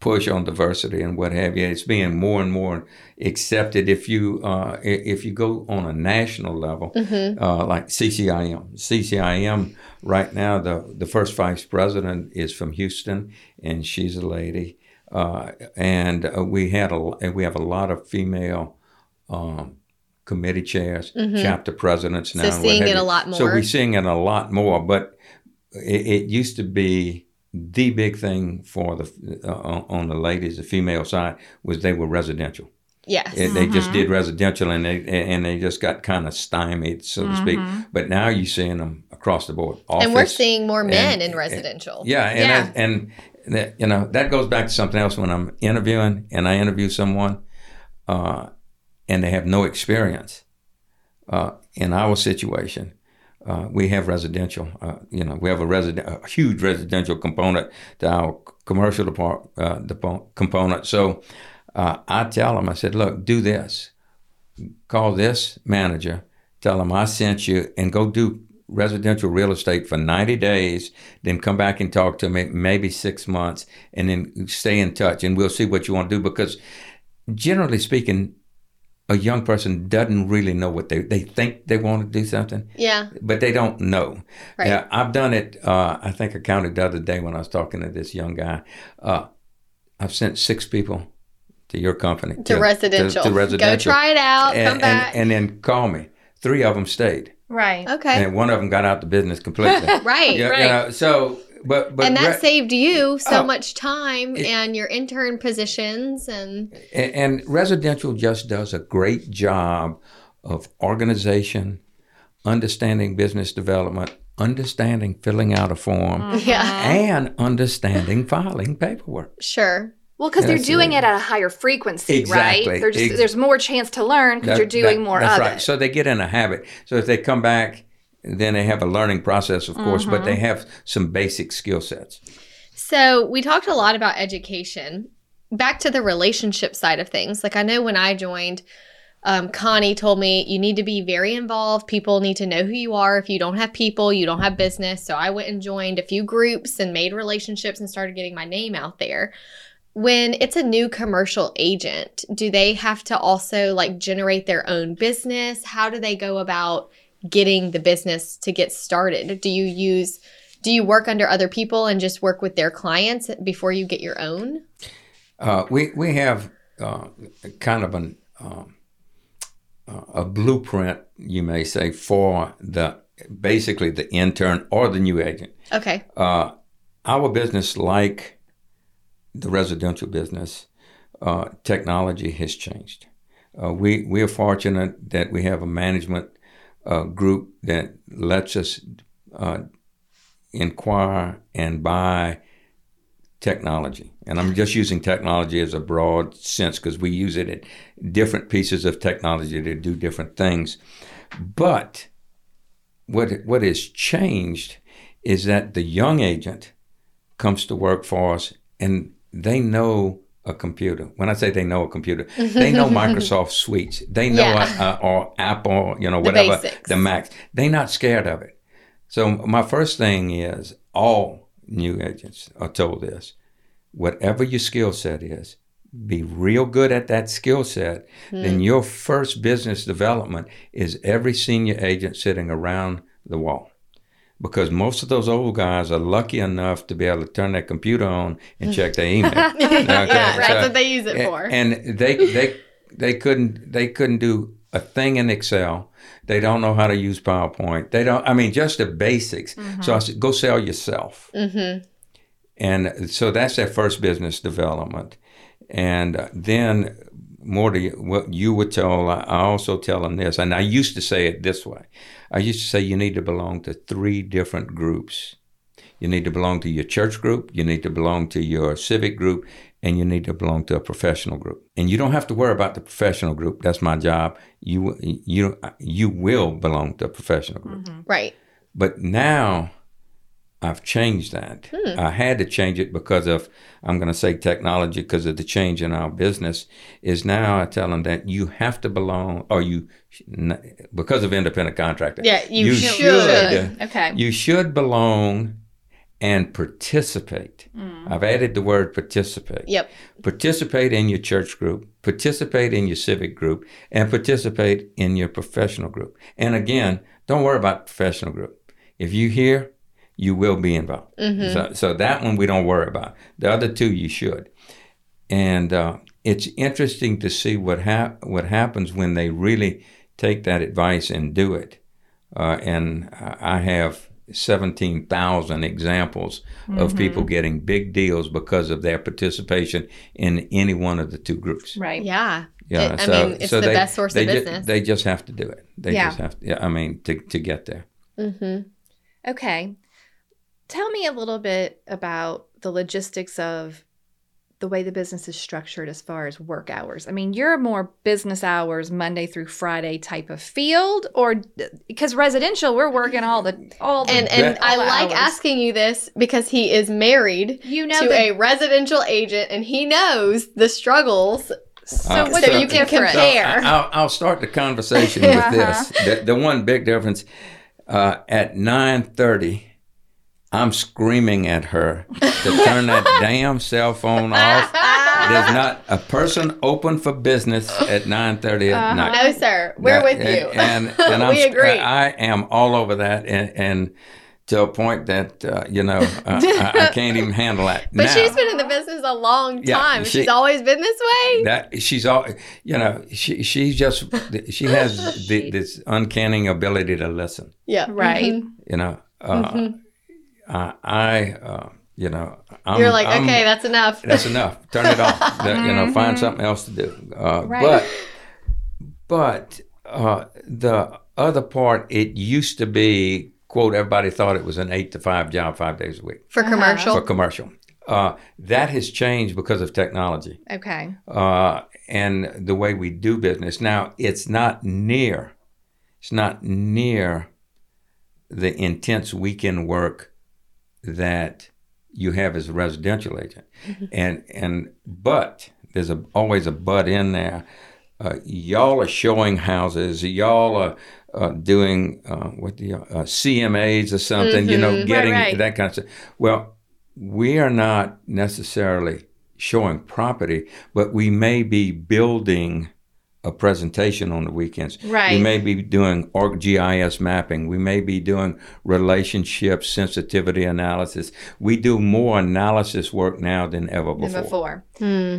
[SPEAKER 3] push on diversity and what have you. It's being more and more accepted. If you uh, if you go on a national level,
[SPEAKER 4] Mhm.
[SPEAKER 3] uh, like CCIM, CCIM right now, the the first vice president is from Houston, and she's a lady. Uh, and uh, we had a we have a lot of female um, committee chairs,
[SPEAKER 4] Mhm.
[SPEAKER 3] chapter presidents now.
[SPEAKER 4] So
[SPEAKER 3] and
[SPEAKER 4] seeing
[SPEAKER 3] have
[SPEAKER 4] it a
[SPEAKER 3] you.
[SPEAKER 4] lot
[SPEAKER 3] So we're seeing it a lot more, but it, it used to be the big thing for the uh, on- on the ladies, the female side, was they were residential.
[SPEAKER 4] Yes.
[SPEAKER 3] It- They just did residential, and they and they just got kind of stymied, so to speak. But now you're seeing them across the board.
[SPEAKER 4] and we're seeing more men
[SPEAKER 3] and-
[SPEAKER 4] in residential.
[SPEAKER 3] yeah, and
[SPEAKER 1] Yeah.
[SPEAKER 3] that- and that, you know that goes back to something else. When I'm interviewing and I interview someone, uh, and they have no experience uh, in our situation, uh, we have residential. Uh, you know, we have a resident, a huge residential component to our commercial depart, uh, depo- component. So uh, I tell them, I said, look, do this. Call this manager. Tell them I sent you, and go do residential real estate for 90 days, then come back and talk to me, maybe six months, and then stay in touch, and we'll see what you want to do. Because generally speaking, a young person doesn't really know what they they think they want to do something,
[SPEAKER 4] Yeah.
[SPEAKER 3] but they don't know.
[SPEAKER 4] Right.
[SPEAKER 3] Yeah, I've done it. Uh, I think I counted the other day when I was talking to this young guy. Uh, I've sent six people to your company
[SPEAKER 4] To, residential.
[SPEAKER 3] To, residential.
[SPEAKER 4] Go try it out.
[SPEAKER 3] and,
[SPEAKER 4] come back.
[SPEAKER 3] and, and then call me. Three of them stayed,
[SPEAKER 1] Right.
[SPEAKER 4] okay.
[SPEAKER 3] and one of them got out the business completely.
[SPEAKER 4] right. (laughs)
[SPEAKER 3] Yeah,
[SPEAKER 1] Right.
[SPEAKER 3] you know, so but but
[SPEAKER 4] and that
[SPEAKER 3] re-
[SPEAKER 4] saved you so
[SPEAKER 3] Oh.
[SPEAKER 4] much time
[SPEAKER 3] It-
[SPEAKER 4] and your intern positions and
[SPEAKER 3] and, and residential just does a great job of organization, understanding business development, understanding filling out a form,
[SPEAKER 1] Mm-hmm.
[SPEAKER 4] yeah,
[SPEAKER 3] and understanding filing paperwork.
[SPEAKER 4] sure.
[SPEAKER 1] Well, because they're doing
[SPEAKER 3] it.
[SPEAKER 1] it at a higher frequency,
[SPEAKER 3] Exactly.
[SPEAKER 1] right? Just,
[SPEAKER 3] Ex-
[SPEAKER 1] there's more chance to learn because you're doing
[SPEAKER 3] that-
[SPEAKER 1] more
[SPEAKER 3] that's
[SPEAKER 1] of
[SPEAKER 3] right.
[SPEAKER 1] it.
[SPEAKER 3] So they get in a habit. So if they come back, then they have a learning process, of course, but
[SPEAKER 1] Mm-hmm.
[SPEAKER 3] they have some basic skill sets.
[SPEAKER 4] So we talked a lot about education. Back to the relationship side of things. Like I know when I joined, um, Connie told me you need to be very involved. People need to know who you are. If you don't have people, you don't have business. So I went and joined a few groups and made relationships and started getting my name out there. When it's a new commercial agent, do they have to also like generate their own business? How do they go about getting the business to get started? Do you use do you work under other people and just work with their clients before you get your own?
[SPEAKER 3] Uh, we we have uh, kind of an um, uh, a blueprint, you may say, for the basically the intern or the new agent.
[SPEAKER 4] Okay.
[SPEAKER 3] Uh, our business, like the residential business, uh, technology has changed. Uh, we we are fortunate that we have a management uh, group that lets us uh, inquire and buy technology. And I'm just using technology as a broad sense because we use it in different pieces of technology to do different things. But what what has changed is that the young agent comes to work for us and they know a computer. When I say they know a computer, (laughs) they know Microsoft Suites. They know
[SPEAKER 4] Yeah.
[SPEAKER 3] uh, or Apple, you know, whatever
[SPEAKER 4] basics.
[SPEAKER 3] the Macs. They're not scared of it. So my first thing is all new agents are told this: whatever your skill set is, be real good at that skill set. Then your first business development is every senior agent sitting around the wall. Because most of those old guys are lucky enough to be able to turn their computer on and check their (laughs) email.
[SPEAKER 4] yeah, that's
[SPEAKER 3] so-
[SPEAKER 4] what they use it
[SPEAKER 3] A-
[SPEAKER 4] for.
[SPEAKER 3] And they they they couldn't they couldn't do a thing in Excel. They don't know how to use PowerPoint. They don't. I mean, just the basics. So I said, go sell yourself.
[SPEAKER 4] mm-hmm.
[SPEAKER 3] And so that's their first business development. And then more to what you were told, I also tell them this, and I used to say it this way. I used to say you need to belong to three different groups. You need to belong to your church group, you need to belong to your civic group, and you need to belong to a professional group. And you don't have to worry about the professional group. That's my job. You you you will belong to a professional group. Mm-hmm.
[SPEAKER 4] Right.
[SPEAKER 3] But now I've changed that. Hmm. I had to change it because of, I'm going to say technology, because of the change in our business. Is now I tell them that you have to belong, or you, because of independent contractor.
[SPEAKER 4] Yeah, you should.
[SPEAKER 3] should.
[SPEAKER 1] Okay.
[SPEAKER 3] You should belong and participate. Hmm. I've added the word participate.
[SPEAKER 4] Yep.
[SPEAKER 3] Participate in your church group, participate in your civic group, and participate in your professional group. And again, don't worry about professional group. If you here, you will be involved. So, so that one we don't worry about. The other two you should. And uh, it's interesting to see what hap- what happens when they really take that advice and do it. Uh, and I I have 17,000 examples of people getting big deals because of their participation in any one of the two groups.
[SPEAKER 1] Right.
[SPEAKER 4] Yeah.
[SPEAKER 3] Yeah,
[SPEAKER 4] It- I mean, it's the best source
[SPEAKER 3] they
[SPEAKER 4] of
[SPEAKER 3] ju-
[SPEAKER 4] business.
[SPEAKER 3] they just have to do it. They
[SPEAKER 1] Yeah.
[SPEAKER 3] just have to. Yeah, I mean, to, to get there.
[SPEAKER 4] Mm-hmm.
[SPEAKER 1] Okay. Tell me a little bit about the logistics of the way the business is structured as far as work hours. I mean, you're more business hours Monday through Friday type of field or because residential we're working all the all the
[SPEAKER 4] And and
[SPEAKER 3] That-
[SPEAKER 4] I
[SPEAKER 1] the
[SPEAKER 4] like
[SPEAKER 1] hours.
[SPEAKER 4] asking you this because he is married
[SPEAKER 1] you know
[SPEAKER 4] to
[SPEAKER 1] the,
[SPEAKER 4] a residential agent and he knows the struggles.
[SPEAKER 1] so
[SPEAKER 3] Uh,
[SPEAKER 1] what's
[SPEAKER 4] so
[SPEAKER 1] the
[SPEAKER 4] you can
[SPEAKER 1] difference?
[SPEAKER 4] compare.
[SPEAKER 3] So I- I'll, I'll start the conversation with this. The, the one big difference uh, at nine thirty, I'm screaming at her to turn that (laughs) damn cell phone off. There's not a person open for business at nine thirty at
[SPEAKER 1] Uh-huh.
[SPEAKER 3] night.
[SPEAKER 4] No, sir. We're
[SPEAKER 3] That-
[SPEAKER 4] with you.
[SPEAKER 3] And, (laughs) and I'm,
[SPEAKER 4] we agree.
[SPEAKER 3] I am all over that, and, and to a point that uh, you know uh, I, I (laughs) can't even handle that.
[SPEAKER 4] but
[SPEAKER 3] now,
[SPEAKER 4] she's been in the business a long
[SPEAKER 3] Yeah,
[SPEAKER 4] time.
[SPEAKER 3] she-
[SPEAKER 4] she's always been this way.
[SPEAKER 3] that she's all you know. She she's just she has the, this uncanny ability to listen.
[SPEAKER 4] yeah.
[SPEAKER 1] Right.
[SPEAKER 3] You know, uh, I, I uh, you know, I'm,
[SPEAKER 4] You're like,
[SPEAKER 3] I'm-
[SPEAKER 4] okay, that's enough.
[SPEAKER 3] that's enough. Turn it off. (laughs) That- you know, find something else to do. Uh,
[SPEAKER 1] Right.
[SPEAKER 3] But, but uh, the other part, it used to be quote. Everybody thought it was an eight to five job, five days a week
[SPEAKER 4] For commercial.
[SPEAKER 3] for commercial. Uh, that has changed because of technology
[SPEAKER 1] Okay.
[SPEAKER 3] uh, and the way we do business. Now, it's not near, it's not near the intense weekend work that you have as a residential agent. And and but there's a, always a but in there. Uh, y'all are showing houses. Y'all are uh, doing uh, what the uh, CMAs or something. You know,
[SPEAKER 4] Mhm. Right,
[SPEAKER 3] getting
[SPEAKER 1] right.
[SPEAKER 3] that kind of stuff. Well, we are not necessarily showing property, but we may be building a presentation on the weekends. Right. We
[SPEAKER 1] Right.
[SPEAKER 3] may be doing org GIS mapping. We may be doing relationship sensitivity analysis. We do more analysis work now than ever
[SPEAKER 1] Than
[SPEAKER 3] before.
[SPEAKER 1] before.
[SPEAKER 4] Hmm.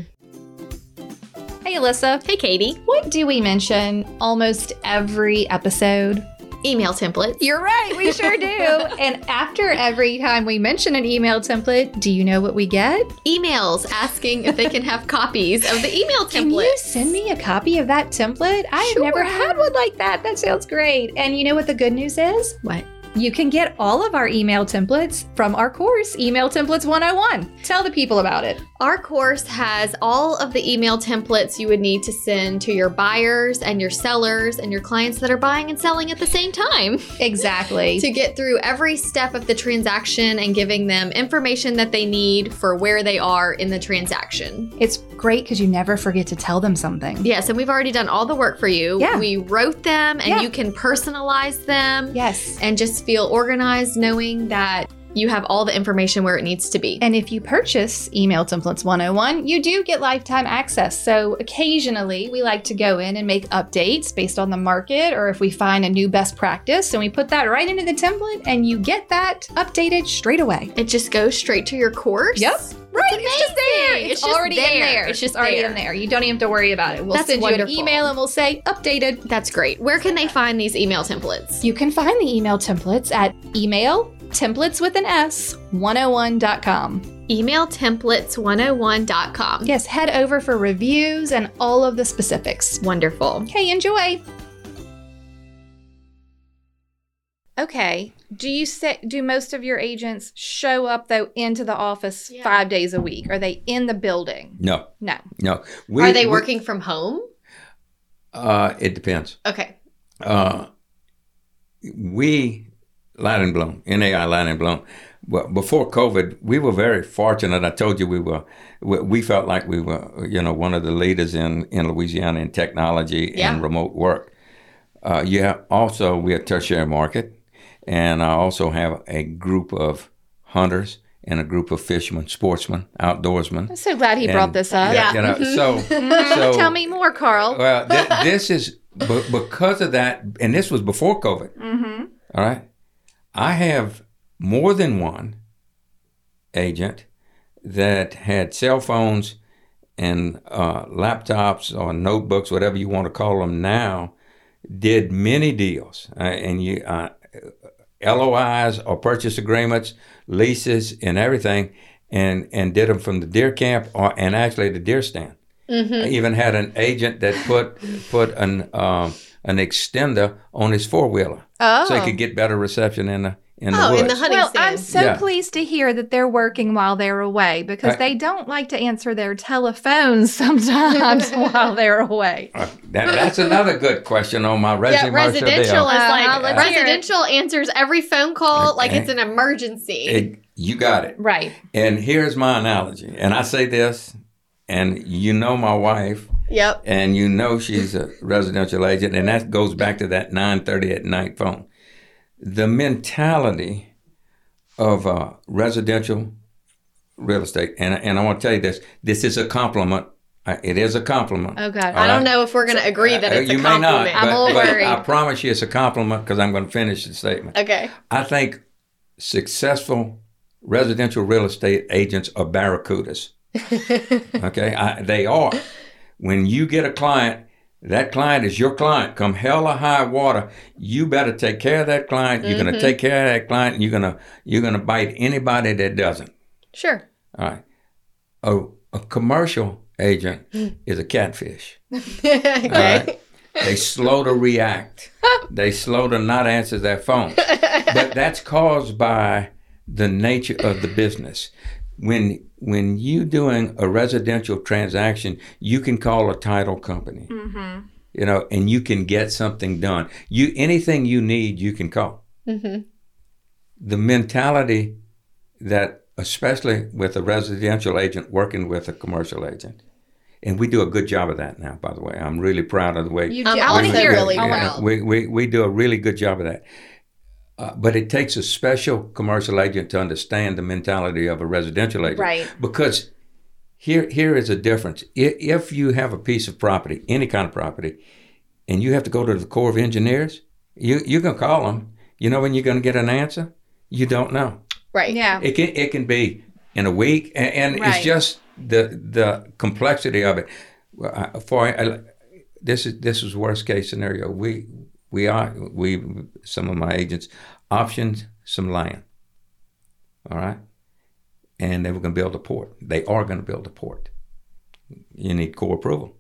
[SPEAKER 1] Hey, Alyssa.
[SPEAKER 4] Hey, Katie.
[SPEAKER 1] What do we mention almost every episode?
[SPEAKER 4] Email templates.
[SPEAKER 1] You're right, we sure do. (laughs) and after every time we mention an email template, do you know what we get?
[SPEAKER 4] emails asking if they can have copies of the email template.
[SPEAKER 1] Can you send me a copy of that template? I have never had one like that. That sounds great. And you know what the good news is?
[SPEAKER 4] What?
[SPEAKER 1] You can get all of our email templates from our course, Email Templates 101. Tell the people about it.
[SPEAKER 4] Our course has all of the email templates you would need to send to your buyers and your sellers and your clients that are buying and selling at the same time
[SPEAKER 1] Exactly. (laughs)
[SPEAKER 4] to get through every step of the transaction and giving them information that they need for where they are in the transaction.
[SPEAKER 1] it's great because you never forget to tell them something.
[SPEAKER 4] Yes, and we've already done all the work for you.
[SPEAKER 1] Yeah.
[SPEAKER 4] We wrote them and
[SPEAKER 1] Yeah.
[SPEAKER 4] you can personalize them
[SPEAKER 1] Yes.
[SPEAKER 4] and just feel organized knowing that you have all the information where it needs to be.
[SPEAKER 1] And if you purchase Email Templates 101, you do get lifetime access. So occasionally we like to go in and make updates based on the market or if we find a new best practice and we put that right into the template and you get that updated straight away.
[SPEAKER 4] It just goes straight to your course.
[SPEAKER 1] Yep. Right, it's just there. It's,
[SPEAKER 4] It's just
[SPEAKER 1] already in
[SPEAKER 4] there.
[SPEAKER 1] there.
[SPEAKER 4] It's just
[SPEAKER 1] already
[SPEAKER 4] there.
[SPEAKER 1] in there. You don't even have to worry about it. We'll
[SPEAKER 4] That's
[SPEAKER 1] send you an email and we'll say updated.
[SPEAKER 4] That's great. Where can they find these email templates?
[SPEAKER 1] You can find the email templates at email templates with an S 101.com.
[SPEAKER 4] Emailtemplates101.com.
[SPEAKER 1] Yes, head over for reviews and all of the specifics.
[SPEAKER 4] Wonderful.
[SPEAKER 1] Okay, enjoy. Okay. Do you say do most of your agents show up though into the office
[SPEAKER 4] Yeah.
[SPEAKER 1] 5 days a week? Are they in the building?
[SPEAKER 3] No,
[SPEAKER 1] No.
[SPEAKER 3] no. We,
[SPEAKER 4] Are they
[SPEAKER 3] we-
[SPEAKER 4] working from home?
[SPEAKER 3] uh, it depends.
[SPEAKER 4] Okay.
[SPEAKER 3] uh, we Latter and Blum, NAI Latter and Blum. Well, before COVID, we were very fortunate. I told you we were. We, we felt like we were, you know, one of the leaders in in Louisiana in technology
[SPEAKER 4] Yeah.
[SPEAKER 3] and remote work. Uh, yeah. Also, we're a tertiary market, and I also have a group of hunters and a group of fishermen, sportsmen, outdoorsmen.
[SPEAKER 1] I'm so glad he brought this up.
[SPEAKER 4] Yeah.
[SPEAKER 3] You know,
[SPEAKER 4] Mhm.
[SPEAKER 3] so
[SPEAKER 1] Mm,
[SPEAKER 3] so
[SPEAKER 1] Tell me more, Carl.
[SPEAKER 3] well, th- (laughs) this is b- because of that, and this was before COVID.
[SPEAKER 1] mm-hmm.
[SPEAKER 3] All right. I have more than one agent that had cell phones and uh, laptops or notebooks, whatever you want to call them now, did many deals. Uh, and you, uh, LOIs or purchase agreements, leases, and everything, and, and did them from the deer camp or, and actually the deer stand.
[SPEAKER 4] Mm-hmm.
[SPEAKER 3] I even had an agent that put put an um, an extender on his four wheeler
[SPEAKER 1] Oh.
[SPEAKER 3] so he could get better reception in the in the
[SPEAKER 4] Oh,
[SPEAKER 3] woods.
[SPEAKER 4] in the hunting
[SPEAKER 1] well,
[SPEAKER 4] stand.
[SPEAKER 1] I'm so
[SPEAKER 3] Yeah.
[SPEAKER 1] pleased to hear that they're working while they're away because
[SPEAKER 3] I-
[SPEAKER 1] they don't like to answer their telephones (laughs) sometimes while they're away.
[SPEAKER 3] Uh, that, that's another good question on my
[SPEAKER 4] yeah,
[SPEAKER 3] resume.
[SPEAKER 4] residential is
[SPEAKER 3] Deal.
[SPEAKER 4] Like
[SPEAKER 1] it.
[SPEAKER 4] residential answers every phone call like it's an emergency.
[SPEAKER 3] It- you got it.
[SPEAKER 1] Right.
[SPEAKER 3] And here's my analogy. And I say this, and you know my wife,
[SPEAKER 4] yep.
[SPEAKER 3] and you know she's a residential agent, and that goes back to that 9:30 at night phone. The mentality of uh, residential real estate, and and I want to tell you this: this is a compliment. Uh, It is a compliment.
[SPEAKER 1] Oh God.
[SPEAKER 3] All
[SPEAKER 4] I don't
[SPEAKER 3] right.
[SPEAKER 4] know if we're going to agree that
[SPEAKER 3] Uh,
[SPEAKER 4] it's
[SPEAKER 3] you
[SPEAKER 4] a
[SPEAKER 3] may not,
[SPEAKER 4] compliment.
[SPEAKER 1] I'm a little
[SPEAKER 3] but
[SPEAKER 1] worried.
[SPEAKER 3] I promise you it's a compliment because I'm going to finish the statement.
[SPEAKER 4] okay.
[SPEAKER 3] I think successful residential real estate agents are barracudas. (laughs) okay, I, they are. When you get a client That client is your client. Come hell or high water, you better take care of that client. You're going to mm-hmm. take care of that client. And you're gonna you're gonna bite anybody that doesn't.
[SPEAKER 4] Sure.
[SPEAKER 3] All right. A, a commercial agent hmm. is a catfish. (laughs)
[SPEAKER 4] okay.
[SPEAKER 3] Right. They slow to react. They slow to not answer their phone. (laughs) But that's caused by the nature of the business. When when you doing a residential transaction, you can call a title company. You know, and you can get something done. You anything you need, you can call.
[SPEAKER 4] hmm
[SPEAKER 3] The mentality that especially with a residential agent working with a commercial agent. And we do a good job of that now, by the way. I'm really proud of the way
[SPEAKER 1] You
[SPEAKER 4] Um,
[SPEAKER 1] do-
[SPEAKER 4] I
[SPEAKER 1] I
[SPEAKER 4] wanna
[SPEAKER 1] wanna
[SPEAKER 4] hear
[SPEAKER 1] hear
[SPEAKER 4] really
[SPEAKER 1] it.
[SPEAKER 4] proud.
[SPEAKER 1] I
[SPEAKER 3] Yeah,
[SPEAKER 1] wanna-
[SPEAKER 3] we, we, we do a really good job of that. Uh, but it takes a special commercial agent to understand the mentality of a residential agent.
[SPEAKER 1] Right.
[SPEAKER 3] Because here, here is a difference. If, if you have a piece of property, any kind of property, and you have to go to the Corps of Engineers, you, you can call them. You know when you're going to get an answer? You don't know.
[SPEAKER 4] Right.
[SPEAKER 1] Yeah.
[SPEAKER 3] It can it can be in a week, and, and
[SPEAKER 1] Right.
[SPEAKER 3] it's just the the complexity of it. For I, this is this is worst case scenario. We we are we some of my agents optioned some land. All right, and they were going to build a port. They are going to build a port. You need core approval,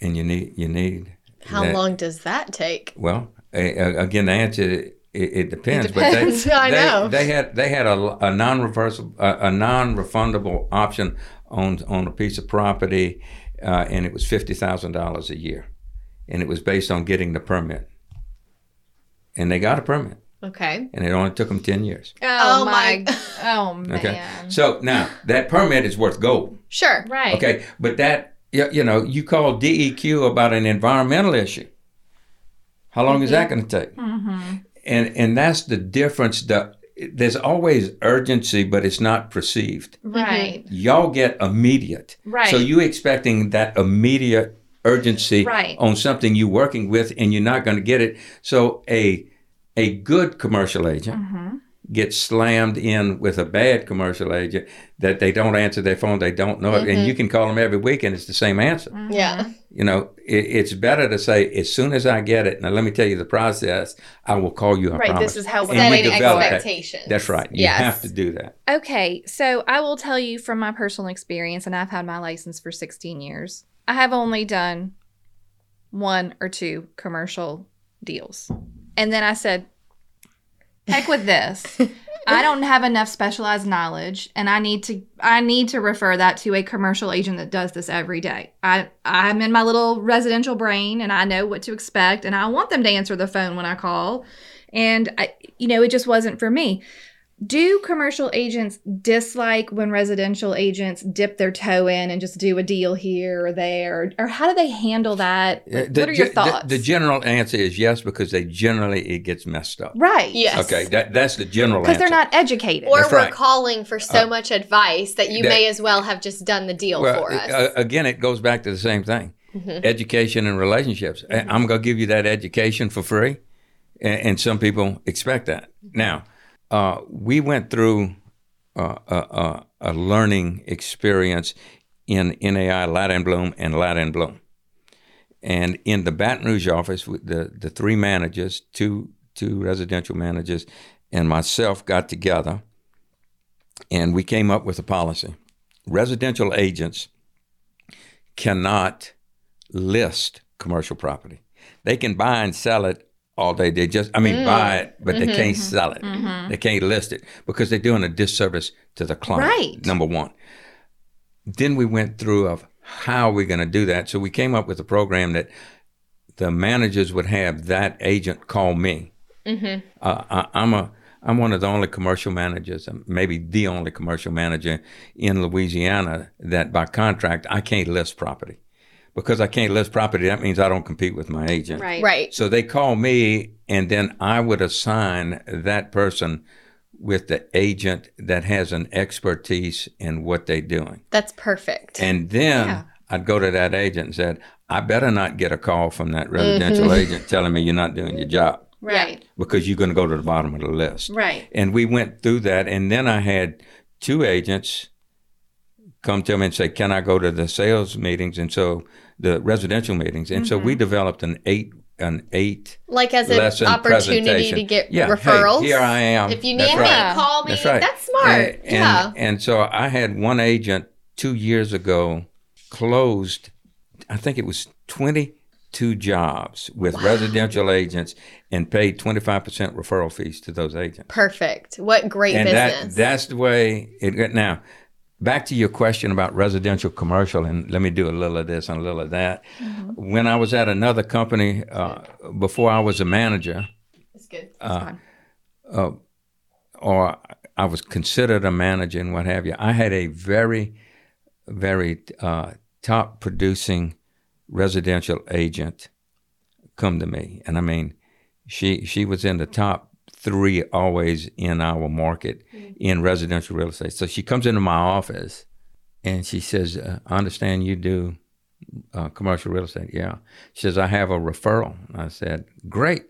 [SPEAKER 3] and you need you need
[SPEAKER 4] How
[SPEAKER 3] that-
[SPEAKER 4] long does that take?
[SPEAKER 3] well, again, the answer it, it depends.
[SPEAKER 4] depends.
[SPEAKER 3] But they, (laughs)
[SPEAKER 4] I
[SPEAKER 3] they,
[SPEAKER 4] know.
[SPEAKER 3] they had they had a, a non-reversible, a, a non-refundable option on on a piece of property, uh, and it was fifty thousand dollars a year, and it was based on getting the permit, and they got a permit,
[SPEAKER 4] Okay.
[SPEAKER 3] and it only took them ten years.
[SPEAKER 1] Oh,
[SPEAKER 4] Oh,
[SPEAKER 1] my.
[SPEAKER 4] my-
[SPEAKER 1] Oh (laughs) man.
[SPEAKER 3] Okay, so now that permit is worth gold.
[SPEAKER 4] Sure.
[SPEAKER 1] Right.
[SPEAKER 3] Okay, but that you, you know you call DEQ about an environmental issue. How long is that going to take?
[SPEAKER 1] Mm-hmm.
[SPEAKER 3] and and that's the difference the there's always urgency but it's not perceived
[SPEAKER 1] Right.
[SPEAKER 3] y'all get immediate
[SPEAKER 1] Right.
[SPEAKER 3] so you expecting that immediate urgency
[SPEAKER 1] Right.
[SPEAKER 3] on something you're working with and you're not going to get it so a a good commercial agent
[SPEAKER 1] Mm-hmm.
[SPEAKER 3] gets slammed in with a bad commercial agent that they don't answer their phone they don't know it and you can call them every week and it's the same answer
[SPEAKER 1] Mm-hmm.
[SPEAKER 4] Yeah.
[SPEAKER 3] you know, it, it's better to say as soon as I get it. Now, let me tell you the process. I will call you. I
[SPEAKER 1] Right.
[SPEAKER 3] promise.
[SPEAKER 1] This is how we're
[SPEAKER 3] we
[SPEAKER 4] Setting
[SPEAKER 3] develop that.
[SPEAKER 4] expectations.
[SPEAKER 3] That's right. You
[SPEAKER 4] Yes.
[SPEAKER 3] have to do that.
[SPEAKER 1] Okay, so I will tell you from my personal experience, and I've had my license for 16 years. I have only done one or two commercial deals. And then I said, heck with this. (laughs) I don't have enough specialized knowledge and I need to I need to refer that to a commercial agent that does this every day. I I'm in my little residential brain and I know what to expect and I want them to answer the phone when I call. And I you know, it just wasn't for me. Do commercial agents dislike when residential agents dip their toe in and just do a deal here or there? Or, how do they handle that?
[SPEAKER 3] Uh,
[SPEAKER 1] what are your thoughts?
[SPEAKER 3] The, general answer is yes because they generally it gets messed up.
[SPEAKER 1] right.
[SPEAKER 4] Yes.
[SPEAKER 3] Okay, that, that's the general answer.
[SPEAKER 1] Because they're not educated.
[SPEAKER 4] Or
[SPEAKER 3] That's
[SPEAKER 4] we're
[SPEAKER 3] right.
[SPEAKER 4] calling for so
[SPEAKER 3] Uh,
[SPEAKER 4] much advice that you
[SPEAKER 3] that-
[SPEAKER 4] may as well have just done the deal
[SPEAKER 3] well,
[SPEAKER 4] for us.
[SPEAKER 3] uh, again, it goes back to the same thing:
[SPEAKER 4] Mhm.
[SPEAKER 3] education and relationships. I- I'm going to give you that education for free, and, and some people expect that. Now, uh, we went through uh, a, a, learning experience in NAI and Blum and and Blum. And in the Baton Rouge office, the, the three managers, two two residential managers, and myself got together, and we came up with a policy. Residential agents cannot list commercial property. They can buy and sell it all day. They just, I mean, mm. buy it, but they mm-hmm, can't mm-hmm, sell it. Mm-hmm. They can't list it because they're doing a disservice to the client.
[SPEAKER 1] Right.
[SPEAKER 3] Number one. Then we went through of how are we're going to do that. So we came up with a program that the managers would have that agent call me. Uh, I, I'm a I'm one of the only commercial managers, uh, maybe the only commercial manager in Louisiana that by contract I can't list property. Because I can't list property, that means I don't compete with my agent.
[SPEAKER 1] right.
[SPEAKER 4] right.
[SPEAKER 3] So they call me, and then I would assign that person with the agent that has an expertise in what they're doing.
[SPEAKER 4] That's perfect.
[SPEAKER 3] And then
[SPEAKER 1] Yeah.
[SPEAKER 3] I'd go to that agent and said, I better not get a call from that residential mm-hmm. agent telling me you're not doing your job
[SPEAKER 1] Right.
[SPEAKER 3] because you're going to go to the bottom of the list.
[SPEAKER 1] Right.
[SPEAKER 3] And we went through that, and then I had two agents come to me and say, "Can I go to the sales meetings?" And so the residential meetings, and so we mm-hmm. developed an eight an eight
[SPEAKER 4] Like as an opportunity to get
[SPEAKER 3] yeah, hey,
[SPEAKER 4] referrals.
[SPEAKER 3] here I am.
[SPEAKER 4] If you need me,
[SPEAKER 3] right.
[SPEAKER 4] call me.
[SPEAKER 3] That's right.
[SPEAKER 4] That's smart.
[SPEAKER 3] And, and,
[SPEAKER 4] yeah.
[SPEAKER 3] and so I had one agent two years ago closed, I think it was 22 jobs with residential agents and paid 25% referral fees to those agents.
[SPEAKER 4] Perfect. What great
[SPEAKER 3] and
[SPEAKER 4] business.
[SPEAKER 3] that that's the way it got. Now, back to your question about residential commercial, and let me do a little of this and a little of that.
[SPEAKER 4] Mm-hmm.
[SPEAKER 3] When I was at another company, uh, before I was a manager,
[SPEAKER 4] It's good.
[SPEAKER 3] uh, or I was considered a manager and what have you. I had a very, very uh, top producing residential agent come to me, and I mean, she she was in the top three always in our market in residential real estate. So she comes into my office, and she says, uh, "I understand you do." Uh, commercial real estate, yeah. She says, I have a referral. I said, Great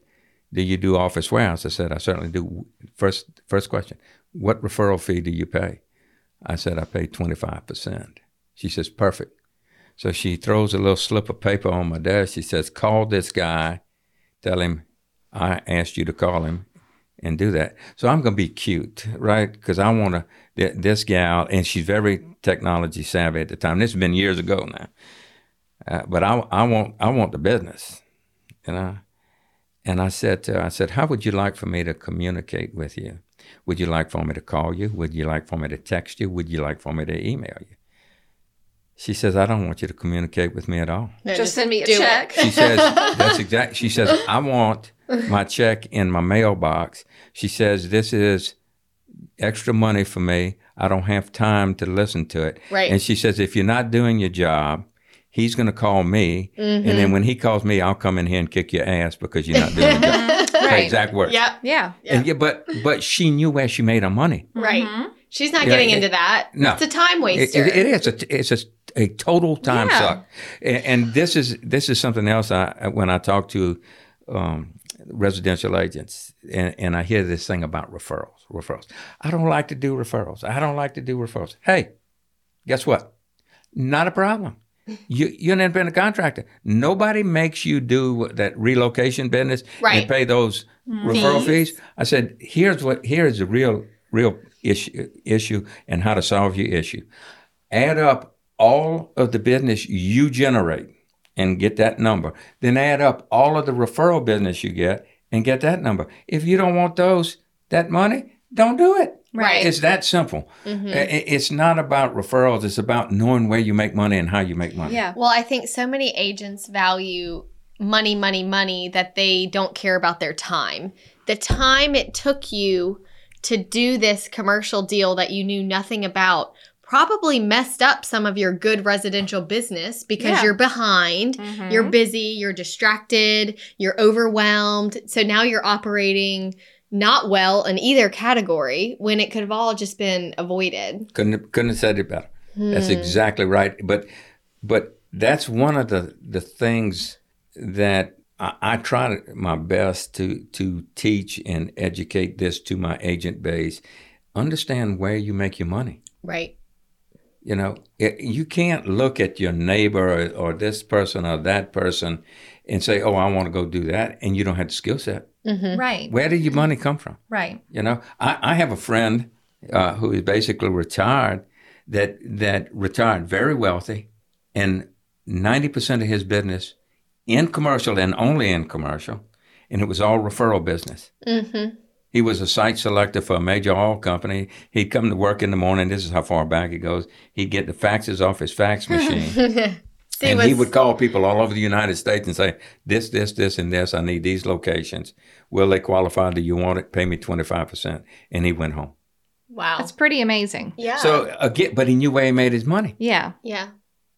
[SPEAKER 3] do you do office warehouse? I said, I certainly do. First, first question, what referral fee do you pay? I said, I pay 25%. She says, perfect. So she throws a little slip of paper on my desk. She says, call this guy, tell him I asked you to call him and do that. So I'm going to be cute, right? Because I want to, th- this gal, and she's very technology savvy at the time. This has been years ago now. Uh, but I, I want, I want the business, you know. And I said to her, I said, How would you like for me to communicate with you? Would you like for me to call you? Would you like for me to text you? Would you like for me to email you? She says, I don't want you to communicate with me at all.
[SPEAKER 4] No,
[SPEAKER 1] Just send me a
[SPEAKER 4] do it.
[SPEAKER 1] check.
[SPEAKER 3] She says, (laughs) That's exact. She says, I want my check in my mailbox. She says, This is extra money for me. I don't have time to listen to it.
[SPEAKER 4] Right.
[SPEAKER 3] And she says, If you're not doing your job, he's going to call me. And
[SPEAKER 4] Mm-hmm.
[SPEAKER 3] then when he calls me, I'll come in here and kick your ass because you're not doing your job. (laughs) Her
[SPEAKER 1] Right.
[SPEAKER 3] exact words.
[SPEAKER 4] Yep.
[SPEAKER 1] Yeah.
[SPEAKER 3] And yeah, but but she knew where she made her money.
[SPEAKER 4] Right.
[SPEAKER 1] Mhm.
[SPEAKER 4] She's not
[SPEAKER 3] Yeah,
[SPEAKER 4] getting
[SPEAKER 3] it-
[SPEAKER 4] into that.
[SPEAKER 3] no.
[SPEAKER 4] It's a time
[SPEAKER 3] It,
[SPEAKER 4] waster.
[SPEAKER 3] it, it is. A, it's a, a total time
[SPEAKER 1] Yeah.
[SPEAKER 3] suck. And, and this is this is something else. I when I talk to um, residential agents and, and I hear this thing about referrals. Referrals. I don't like to do referrals. I don't like to do referrals. Hey, guess what? Not a problem. You, you're an independent contractor. Nobody makes you do that relocation business
[SPEAKER 4] Right.
[SPEAKER 3] and pay those referral fees. I said, here's what here is the real real issue issue and how to solve your issue. Add up all of the business you generate and get that number. Then add up all of the referral business you get and get that number. If you don't want those that money, don't do it.
[SPEAKER 4] Right.
[SPEAKER 3] It's that simple.
[SPEAKER 4] Mm-hmm.
[SPEAKER 3] It's not about referrals. It's about knowing where you make money and how you make money.
[SPEAKER 1] Yeah.
[SPEAKER 4] Well, I think so many agents value money, money, money that they don't care about their time. The time it took you to do this commercial deal that you knew nothing about probably messed up some of your good residential business because
[SPEAKER 1] Yeah.
[SPEAKER 4] you're behind,
[SPEAKER 1] Mhm.
[SPEAKER 4] you're busy, you're distracted, you're overwhelmed. So now you're operating not well in either category when it could have all just been avoided.
[SPEAKER 3] Couldn't couldn't have said it better. That's
[SPEAKER 4] Hmm.
[SPEAKER 3] exactly right. But but that's one of the the things that I, I try to, my best to to teach and educate this to my agent base. Understand where you make your money.
[SPEAKER 4] Right.
[SPEAKER 3] You know, it, you can't look at your neighbor or, or this person or that person and say, "Oh, I want to go do that," and you don't have the skill set.
[SPEAKER 4] Mm-hmm.
[SPEAKER 1] Right.
[SPEAKER 3] Where did your money come from?
[SPEAKER 1] Right.
[SPEAKER 3] You know, I, I have a friend uh, who is basically retired that that retired very wealthy, and ninety percent of his business in commercial and only in commercial, and it was all referral business.
[SPEAKER 4] Mm-hmm.
[SPEAKER 3] He was a site selector for a major oil company. He'd come to work in the morning. This is how far back it goes. He'd get the faxes off his fax machine. (laughs)
[SPEAKER 4] See,
[SPEAKER 3] and
[SPEAKER 4] what's,
[SPEAKER 3] he would call people all over the United States and say, "This, this, this, and this. I need these locations. Will they qualify? Do you want it? Pay me twenty five percent." And he went home.
[SPEAKER 4] wow.
[SPEAKER 1] That's pretty amazing.
[SPEAKER 4] yeah.
[SPEAKER 3] So again, but he knew where he made his money.
[SPEAKER 1] Yeah.
[SPEAKER 4] yeah.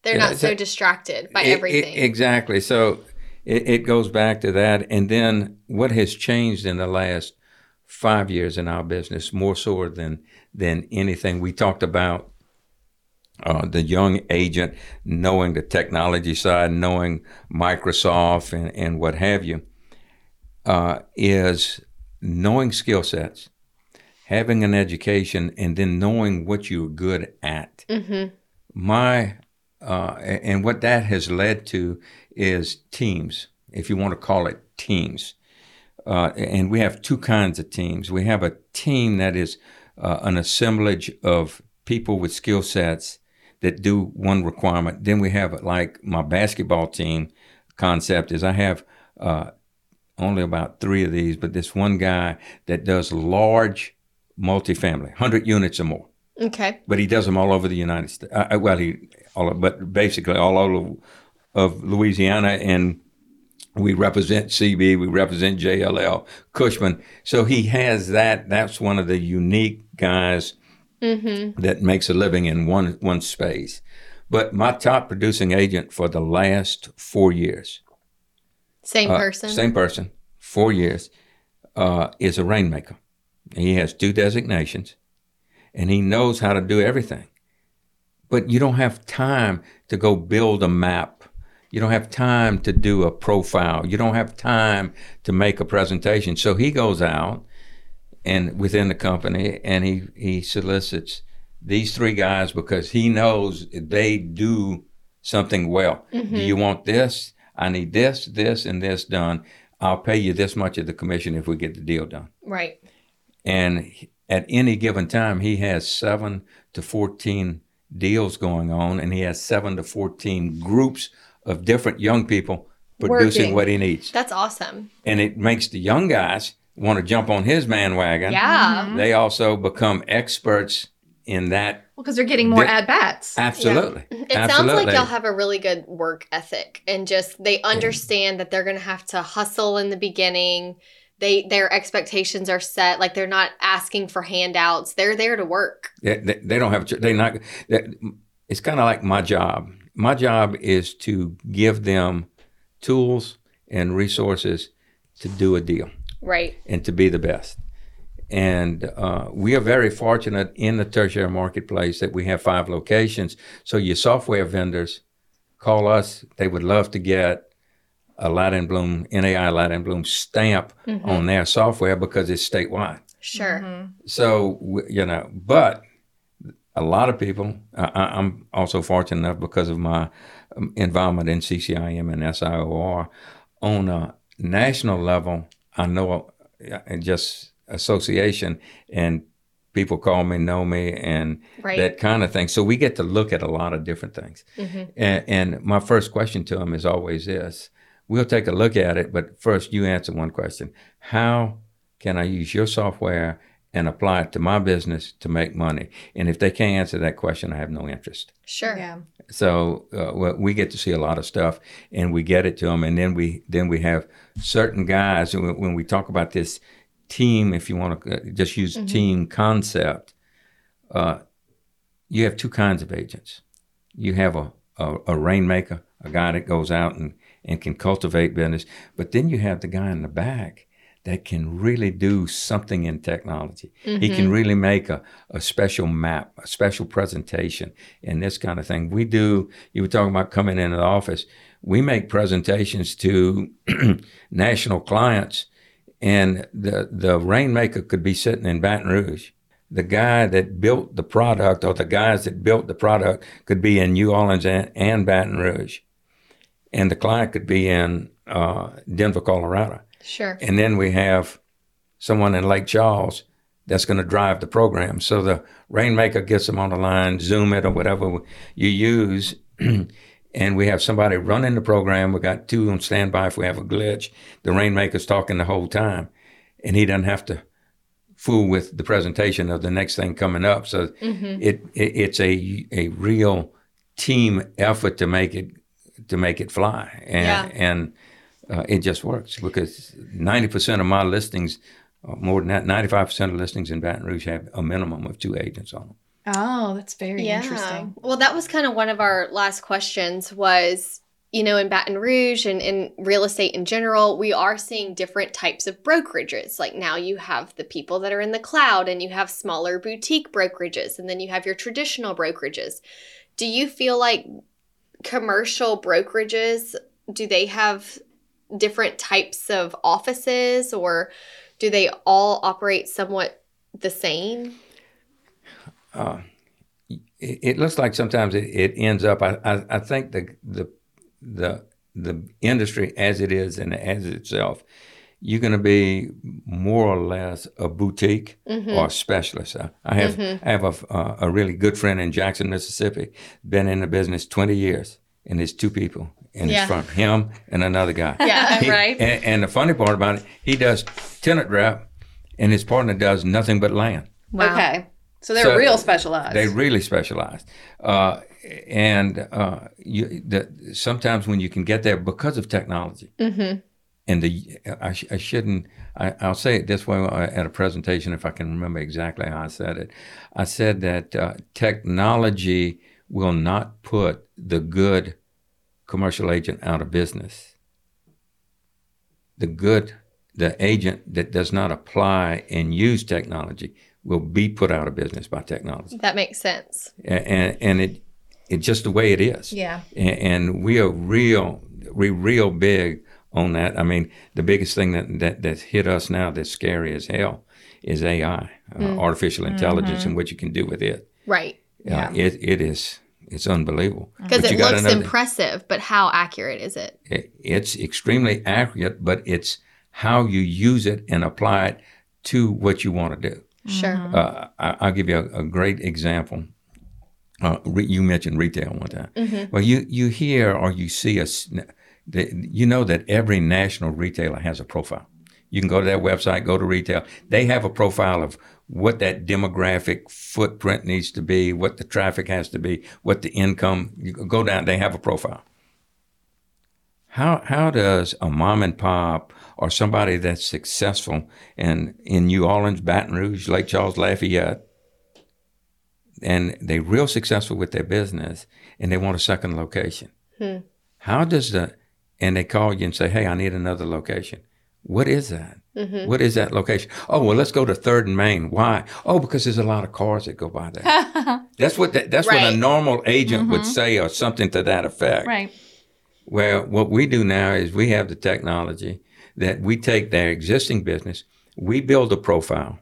[SPEAKER 4] They're
[SPEAKER 3] Yeah,
[SPEAKER 4] not so distracted by
[SPEAKER 3] I- I-
[SPEAKER 4] everything.
[SPEAKER 3] exactly. So it, it goes back to that. And then what has changed in the last five years in our business, more so than than anything we talked about. Uh, the young agent knowing the technology side, knowing Microsoft and, and what have you, uh, is knowing skill sets, having an education, and then knowing what you're good at.
[SPEAKER 4] mm-hmm.
[SPEAKER 3] My uh, and what that has led to is teams, if you want to call it teams. Uh, and we have two kinds of teams. We have a team that is uh, an assemblage of people with skill sets that do one requirement. Then we have like my basketball team concept is I have uh, only about three of these, but this one guy that does large multifamily, 100 units or more
[SPEAKER 4] Okay.
[SPEAKER 3] but he does them all over the United States. Uh, uh, well, he all, but basically all over of Louisiana, and we represent CB, we represent JLL, Cushman. So he has that. That's one of the unique guys
[SPEAKER 4] Mm-hmm.
[SPEAKER 3] that makes a living in one one space. But my top producing agent for the last four years,
[SPEAKER 4] Same
[SPEAKER 3] uh,
[SPEAKER 4] person.
[SPEAKER 3] same person, four years, uh, is a rainmaker. He has two designations, and he knows how to do everything. But you don't have time to go build a map. You don't have time to do a profile. You don't have time to make a presentation. So he goes out and within the company and he, he solicits these three guys because he knows they do something well. Do mm-hmm. you want this? I need this, this, and this done. I'll pay you this much of the commission if we get the deal done.
[SPEAKER 4] Right.
[SPEAKER 3] And at any given time, he has seven to 14 deals going on, and he has seven to 14 groups of different young people producing
[SPEAKER 4] Working.
[SPEAKER 3] what he needs.
[SPEAKER 4] That's awesome.
[SPEAKER 3] And it makes the young guys want to jump on his bandwagon.
[SPEAKER 4] Yeah. Mm-hmm.
[SPEAKER 3] They also become experts in that.
[SPEAKER 1] Well, because they're getting more
[SPEAKER 3] They-
[SPEAKER 1] at bats.
[SPEAKER 3] Absolutely.
[SPEAKER 4] It
[SPEAKER 3] Absolutely.
[SPEAKER 4] sounds like y'all have a really good work ethic and just they understand that they're going to have to hustle in the beginning. They their expectations are set like they're not asking for handouts. They're there to work.
[SPEAKER 3] They, they, they don't have. They not. It's kind of like my job. My job is to give them tools and resources to do a deal
[SPEAKER 4] Right.
[SPEAKER 3] and to be the best. And uh, we are very fortunate in the tertiary marketplace that we have five locations. So your software vendors call us. They would love to get a Latter and Blum NAI Latter and Blum stamp on their software because it's statewide.
[SPEAKER 4] Sure.
[SPEAKER 3] So you know, but a lot of people. I, I- I'm also fortunate enough because of my um, involvement in CCIM and SIOR on a national level. I know, uh, and just association and people call me, know me, and
[SPEAKER 4] Right.
[SPEAKER 3] that kind of thing. So we get to look at a lot of different things.
[SPEAKER 4] Mhm.
[SPEAKER 3] And, and my first question to them is always this: We'll take a look at it, but first you answer one question: How can I use your software and apply it to my business to make money? And if they can't answer that question, I have no interest.
[SPEAKER 4] Sure.
[SPEAKER 1] Yeah.
[SPEAKER 3] So uh, we get to see a lot of stuff, and we get it to them, and then we then we have certain guys. and When when we talk about this team, if you want to uh, just use team concept, uh, you have two kinds of agents. You have a, a a rainmaker, a guy that goes out and and can cultivate business, but then you have the guy in the back that can really do something in technology. He can mm-hmm. really make a, a special map, a special presentation, and this kind of thing. We do, you were talking about coming into the office. We make presentations to (clears throat) national clients, and the, the rainmaker could be sitting in Baton Rouge. The guy that built the product or the guys that built the product could be in New Orleans and, and Baton Rouge. And the client could be in uh, Denver, Colorado.
[SPEAKER 4] Sure.
[SPEAKER 3] And then we have someone in Lake Charles that's going to drive the program. So the rainmaker gets them on the line, Zoom it or whatever you use. (clears throat) and we have somebody running the program. We got two on standby if we have a glitch. The rainmaker's talking the whole time, and he doesn't have to fool with the presentation of the next thing coming up. So it, it it's a a real team effort to make it to make it fly, and
[SPEAKER 4] Yeah.
[SPEAKER 3] and uh, it just works because ninety percent of my listings, uh, more than that, ninety five percent of listings in Baton Rouge have a minimum of two agents on them.
[SPEAKER 1] Oh, that's very interesting.
[SPEAKER 4] Well, that was kind of one of our last questions was, you know, in Baton Rouge and in real estate in general, we are seeing different types of brokerages. Like now you have the people that are in the cloud and you have smaller boutique brokerages and then you have your traditional brokerages. Do you feel like commercial brokerages do they have different types of offices or do they all operate somewhat the same?
[SPEAKER 3] Uh, it, it looks like sometimes it, it ends up. I, I, I think the the the the industry as it is and as itself, you're going to be more or less a boutique or a specialist. I, I have I have a, uh, a really good friend in Jackson, Mississippi, been in the business 20 years, and there's two people in
[SPEAKER 4] Yeah.
[SPEAKER 3] his firm, him and another guy. (laughs)
[SPEAKER 4] Yeah,
[SPEAKER 3] He-
[SPEAKER 4] right.
[SPEAKER 3] And, and the funny part about it, he does tenant rep, and his partner does nothing but land.
[SPEAKER 4] Wow.
[SPEAKER 1] Okay. So they're
[SPEAKER 3] So
[SPEAKER 1] real specialized.
[SPEAKER 3] They really specialize, uh, and uh, you, the, sometimes when you can get there because of technology,
[SPEAKER 4] Mm-hmm.
[SPEAKER 3] And the I, sh- I shouldn't I, I'll say it this way uh, at a presentation if I can remember exactly how I said it. I said that uh, technology will not put the good commercial agent out of business. The good the agent that does not apply and use technology will be put out of business by technology,
[SPEAKER 4] That makes sense.
[SPEAKER 3] A- and and it it's just the way it is
[SPEAKER 1] yeah.
[SPEAKER 3] and, and we are real we real big on that i mean the biggest thing that, that that's hit us now that's scary as hell is ai uh, artificial intelligence and what you can do with it
[SPEAKER 4] Right.
[SPEAKER 3] uh, it, it is it's unbelievable
[SPEAKER 4] Because it looks impressive, but how accurate is it?
[SPEAKER 3] it- it's extremely accurate but it's how you use it and apply it to what you want to do
[SPEAKER 4] Sure.
[SPEAKER 3] uh, I, I'll give you a, a great example. Uh, re, you mentioned retail one time. Well, you you hear or you see us. You know that every national retailer has a profile. You can go to their website, go to retail. They have a profile of what that demographic footprint needs to be, what the traffic has to be, what the income. You go down. They have a profile. How how does a mom and pop or somebody that's successful and in New Orleans, Baton Rouge, Lake Charles, Lafayette, and they're real successful with their business and they want a second location? Hmm. How does the and they call you and say, "Hey, I need another location." What is that? What is that location? Oh, well, let's go to Third and Main. Why? Oh, because there's a lot of cars that go by there. (laughs) that's what that, that's what a normal agent would say, or something to that effect.
[SPEAKER 1] Right.
[SPEAKER 3] Well, what we do now is we have the technology that we take their existing business, we build a profile.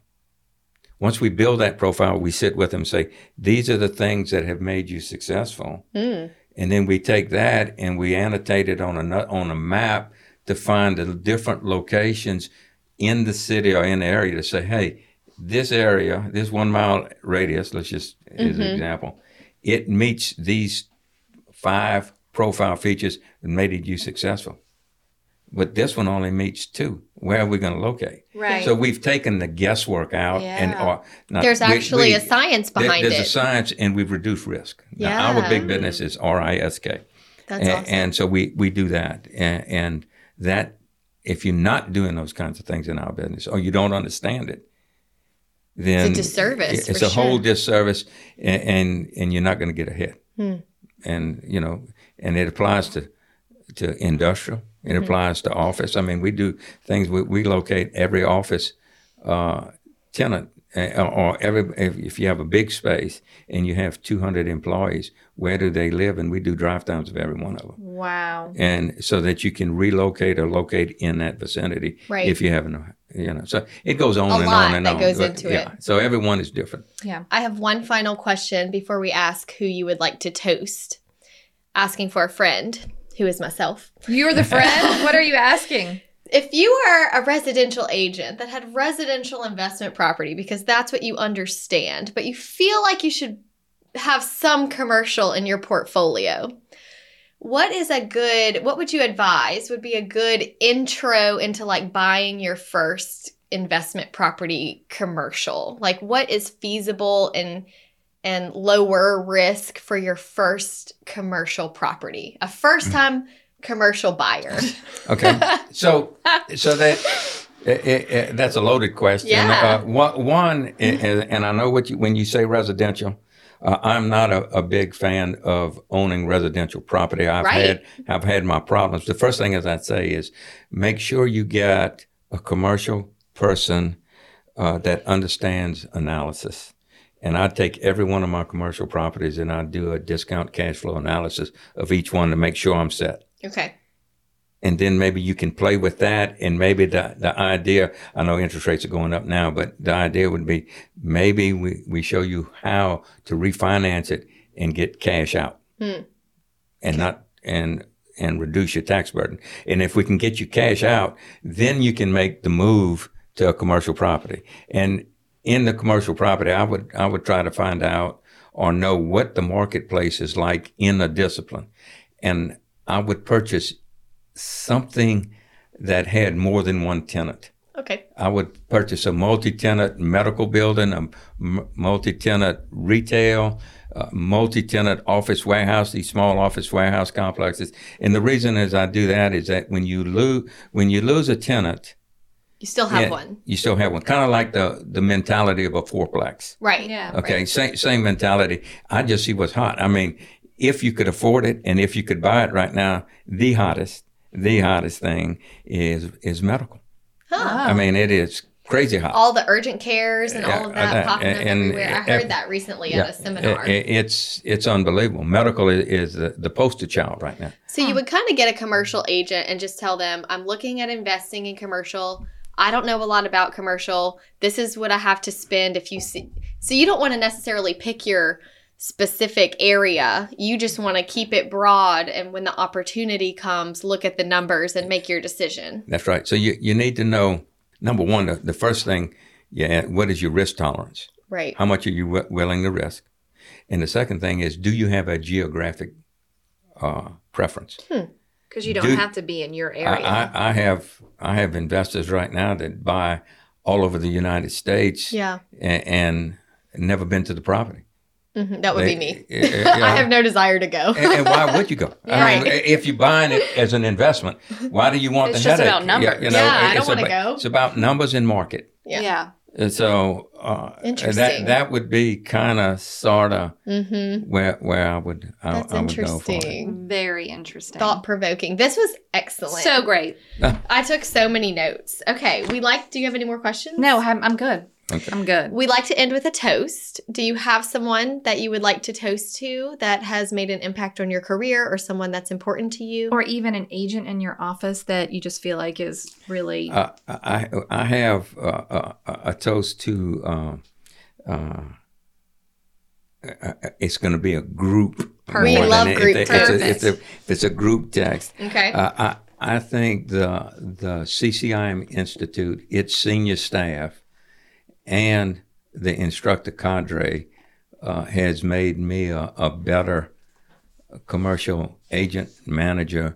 [SPEAKER 3] Once we build that profile, we sit with them and say, these are the things that have made you successful.
[SPEAKER 4] Mm.
[SPEAKER 3] And then we take that and we annotate it on a, on a map to find the different locations in the city or in the area to say, hey, this area, this one mile radius, let's just as an mm-hmm. example, it meets these five profile features that made you successful. But this one only meets two. Where are we going to locate?
[SPEAKER 1] Right.
[SPEAKER 3] So we've taken the guesswork out, and
[SPEAKER 1] Yeah.
[SPEAKER 3] or, not-
[SPEAKER 4] There's
[SPEAKER 3] we-
[SPEAKER 4] actually
[SPEAKER 3] we-
[SPEAKER 4] a science
[SPEAKER 3] there-
[SPEAKER 4] behind
[SPEAKER 3] there's
[SPEAKER 4] it.
[SPEAKER 3] There's a science, and we've reduced risk. Now, our big business is RISK,
[SPEAKER 4] That's
[SPEAKER 3] and,
[SPEAKER 4] awesome.
[SPEAKER 3] and so we we do that, and, and that if you're not doing those kinds of things in our business, or you don't understand it, then it's a
[SPEAKER 4] disservice,
[SPEAKER 3] It's
[SPEAKER 4] for
[SPEAKER 3] a whole disservice, and and, and you're not going to get ahead.
[SPEAKER 4] Hmm.
[SPEAKER 3] And you know, and it applies to to industrial. It
[SPEAKER 4] Mm-hmm.
[SPEAKER 3] applies to office. I mean, we do things. We, we locate every office uh, tenant, uh, or every if, if you have a big space and you have 200 employees, where do they live? And we do drive times of every one of them,
[SPEAKER 1] Wow.
[SPEAKER 3] and so that you can relocate or locate in that vicinity
[SPEAKER 4] Right.
[SPEAKER 3] if you haven't. You know, so it goes on
[SPEAKER 4] A
[SPEAKER 3] and
[SPEAKER 4] lot
[SPEAKER 3] on and
[SPEAKER 4] that
[SPEAKER 3] on.
[SPEAKER 4] goes
[SPEAKER 3] But,
[SPEAKER 4] into
[SPEAKER 3] yeah,
[SPEAKER 4] it.
[SPEAKER 3] So everyone is different.
[SPEAKER 1] Yeah.
[SPEAKER 4] I have one final question before we ask who you would like to toast. Asking for a friend, who is myself.
[SPEAKER 1] You're the friend? (laughs) what are you asking?
[SPEAKER 4] If you are a residential agent that had residential investment property, because that's what you understand, but you feel like you should have some commercial in your portfolio, what is a good, what would you advise would be a good intro into like buying your first investment property commercial? Like what is feasible and and lower risk for your first commercial property? A first hmm. time commercial buyer. (laughs)
[SPEAKER 3] Okay. (laughs) so so that it, it, it- that's a loaded question.
[SPEAKER 4] Yeah.
[SPEAKER 3] Uh, one, one i- i- and I know what you when you say residential. Uh, I'm not a, a big fan of owning residential property. I've
[SPEAKER 4] Right.
[SPEAKER 3] had I've had my problems. The first thing as I'd say is make sure you get a commercial person uh, that understands analysis. And I take every one of my commercial properties and I do a discount cash flow analysis of each one to make sure I'm set.
[SPEAKER 4] okay.
[SPEAKER 3] and then maybe you can play with that. And maybe the, the idea, I know interest rates are going up now, but the idea would be maybe we, we show you how to refinance it and get cash out
[SPEAKER 4] Hmm.
[SPEAKER 3] and not, and, and reduce your tax burden. And if we can get you cash out, then you can make the move to a commercial property. And in the commercial property, I would, I would try to find out or know what the marketplace is like in a discipline. And I would purchase something that had more than one tenant.
[SPEAKER 4] Okay.
[SPEAKER 3] I would purchase a multi-tenant medical building, a m- multi-tenant retail, uh, multi-tenant office warehouse, these small office warehouse complexes. And the reason is I do that is that when you lose when you lose a tenant,
[SPEAKER 4] You still have
[SPEAKER 3] yeah,
[SPEAKER 4] one.
[SPEAKER 3] you still have one. Kind of like the the mentality of a fourplex.
[SPEAKER 4] Right.
[SPEAKER 1] Yeah.
[SPEAKER 3] Okay, same same mentality. I just see what's hot. I mean, if you could afford it and if you could buy it right now, the hottest, the hottest thing is is medical.
[SPEAKER 4] Huh.
[SPEAKER 3] I mean, it is crazy hot.
[SPEAKER 4] All the urgent cares and all of that
[SPEAKER 3] uh,
[SPEAKER 4] popping up
[SPEAKER 3] and-
[SPEAKER 4] everywhere. I
[SPEAKER 3] and-
[SPEAKER 4] heard that recently at a seminar.
[SPEAKER 3] i- i- it's it's unbelievable. Medical is, is the, the poster child right now.
[SPEAKER 4] So you would kind of get a commercial agent and just tell them, I'm looking at investing in commercial. I don't know a lot about commercial. This is what I have to spend if you see. So you don't want to necessarily pick your specific area. You just want to keep it broad and when the opportunity comes, look at the numbers and make your decision.
[SPEAKER 3] That's right. So you, you need to know number one, the, the first thing, yeah, what is your risk tolerance?
[SPEAKER 4] Right.
[SPEAKER 3] How much are you w- willing to risk? And the second thing is, do you have a geographic uh, preference?
[SPEAKER 1] Because you don't
[SPEAKER 3] Do-
[SPEAKER 1] have to be in your area.
[SPEAKER 3] I, I have I have investors right now that buy all over the United States
[SPEAKER 4] Yeah.
[SPEAKER 3] and, and never been to the property.
[SPEAKER 4] Mhm, That would
[SPEAKER 3] They-
[SPEAKER 4] be me.
[SPEAKER 3] uh, you know, (laughs)
[SPEAKER 4] I have no desire to go.
[SPEAKER 3] and, and why would you go? (laughs) I mean,
[SPEAKER 4] Right.
[SPEAKER 3] if you're buying it as an investment, why do you want
[SPEAKER 1] It's
[SPEAKER 3] the
[SPEAKER 1] just
[SPEAKER 3] headache?
[SPEAKER 1] about numbers.
[SPEAKER 4] Yeah, I don't
[SPEAKER 3] it's
[SPEAKER 4] wanna
[SPEAKER 3] about-
[SPEAKER 4] go.
[SPEAKER 3] It's about numbers and market.
[SPEAKER 4] Yeah.
[SPEAKER 1] yeah.
[SPEAKER 3] And so uh,
[SPEAKER 4] Interesting.
[SPEAKER 3] that that would be kind of sort of
[SPEAKER 4] Mm-hmm.
[SPEAKER 3] where where I would I,
[SPEAKER 4] That's
[SPEAKER 3] I would go for it.
[SPEAKER 4] interesting.
[SPEAKER 1] Very interesting.
[SPEAKER 4] Thought provoking. This was excellent.
[SPEAKER 1] so great. (laughs)
[SPEAKER 4] I took so many notes. Okay, we like. Do you have any more questions?
[SPEAKER 1] No, I'm, I'm good.
[SPEAKER 3] Okay.
[SPEAKER 1] I'm good.
[SPEAKER 4] We like to end with a toast. Do you have someone that you would like to toast to that has made an impact on your career or someone that's important to you?
[SPEAKER 1] Or even an agent in your office that you just feel like is really.
[SPEAKER 3] Uh, I I have uh, a, a toast to. Uh, uh, uh, it's going to be a group.
[SPEAKER 4] We
[SPEAKER 3] more
[SPEAKER 4] love
[SPEAKER 3] it-
[SPEAKER 4] group
[SPEAKER 3] If, it's a,
[SPEAKER 4] text.
[SPEAKER 3] if, it's a, if it's a group text,
[SPEAKER 4] okay.
[SPEAKER 3] uh, I I think the the CCIM Institute, its senior staff, and the instructor cadre uh, has made me a, a better commercial agent manager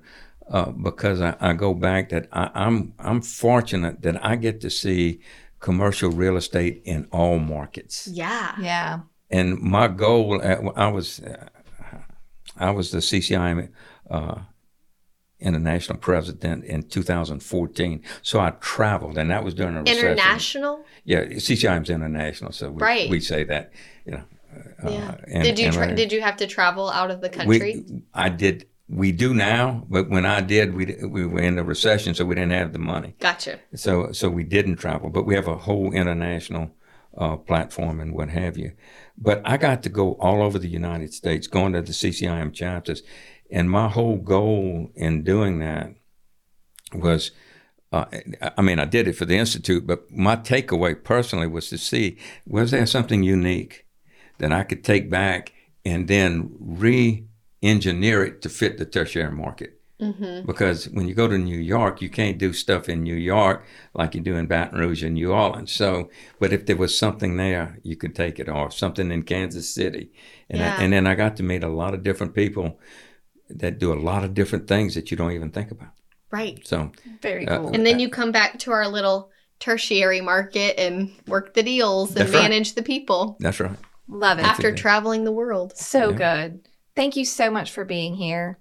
[SPEAKER 3] uh, because I, I go back that I, I'm I'm fortunate that I get to see commercial real estate in all markets.
[SPEAKER 4] yeah.
[SPEAKER 1] yeah.
[SPEAKER 3] And my goal, at, I was uh, I was the CCIM uh, international president in 2014. So I traveled, and that was during a recession.
[SPEAKER 4] International.
[SPEAKER 3] Yeah, CCIM's international, so we,
[SPEAKER 4] Right.
[SPEAKER 3] we say that. You know. uh,
[SPEAKER 4] Yeah.
[SPEAKER 3] and-
[SPEAKER 4] did you tra- did you have to travel out of the country?
[SPEAKER 3] we, I did. We do now, but when I did, we we were in the recession, so we didn't have the money.
[SPEAKER 4] gotcha.
[SPEAKER 3] So so we didn't travel, but we have a whole international uh, platform and what have you. But I got to go all over the United States, going to the CCIM chapters, and my whole goal in doing that was. Uh, I mean, I did it for the institute, but my takeaway personally was to see was there something unique that I could take back and then re-engineer it to fit the tertiary market
[SPEAKER 4] Mm-hmm.
[SPEAKER 3] because when you go to New York, you can't do stuff in New York like you do in Baton Rouge and New Orleans. So, but if there was something there, you could take it, or something in Kansas City, and
[SPEAKER 4] Yeah.
[SPEAKER 3] I, and then I got to meet a lot of different people that do a lot of different things that you don't even think about.
[SPEAKER 4] Right.
[SPEAKER 3] So,
[SPEAKER 1] Very
[SPEAKER 3] Uh,
[SPEAKER 1] cool.
[SPEAKER 4] And then you come back to our little tertiary market and work the deals and
[SPEAKER 3] That's right.
[SPEAKER 4] manage the people
[SPEAKER 3] that's right.
[SPEAKER 1] Love it.
[SPEAKER 4] after
[SPEAKER 3] it.
[SPEAKER 4] traveling the world.
[SPEAKER 1] so
[SPEAKER 3] Yeah.
[SPEAKER 1] good. Thank you so much for being here.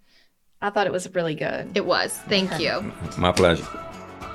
[SPEAKER 1] I thought it was really good.
[SPEAKER 4] It was. Thank you.
[SPEAKER 3] My pleasure.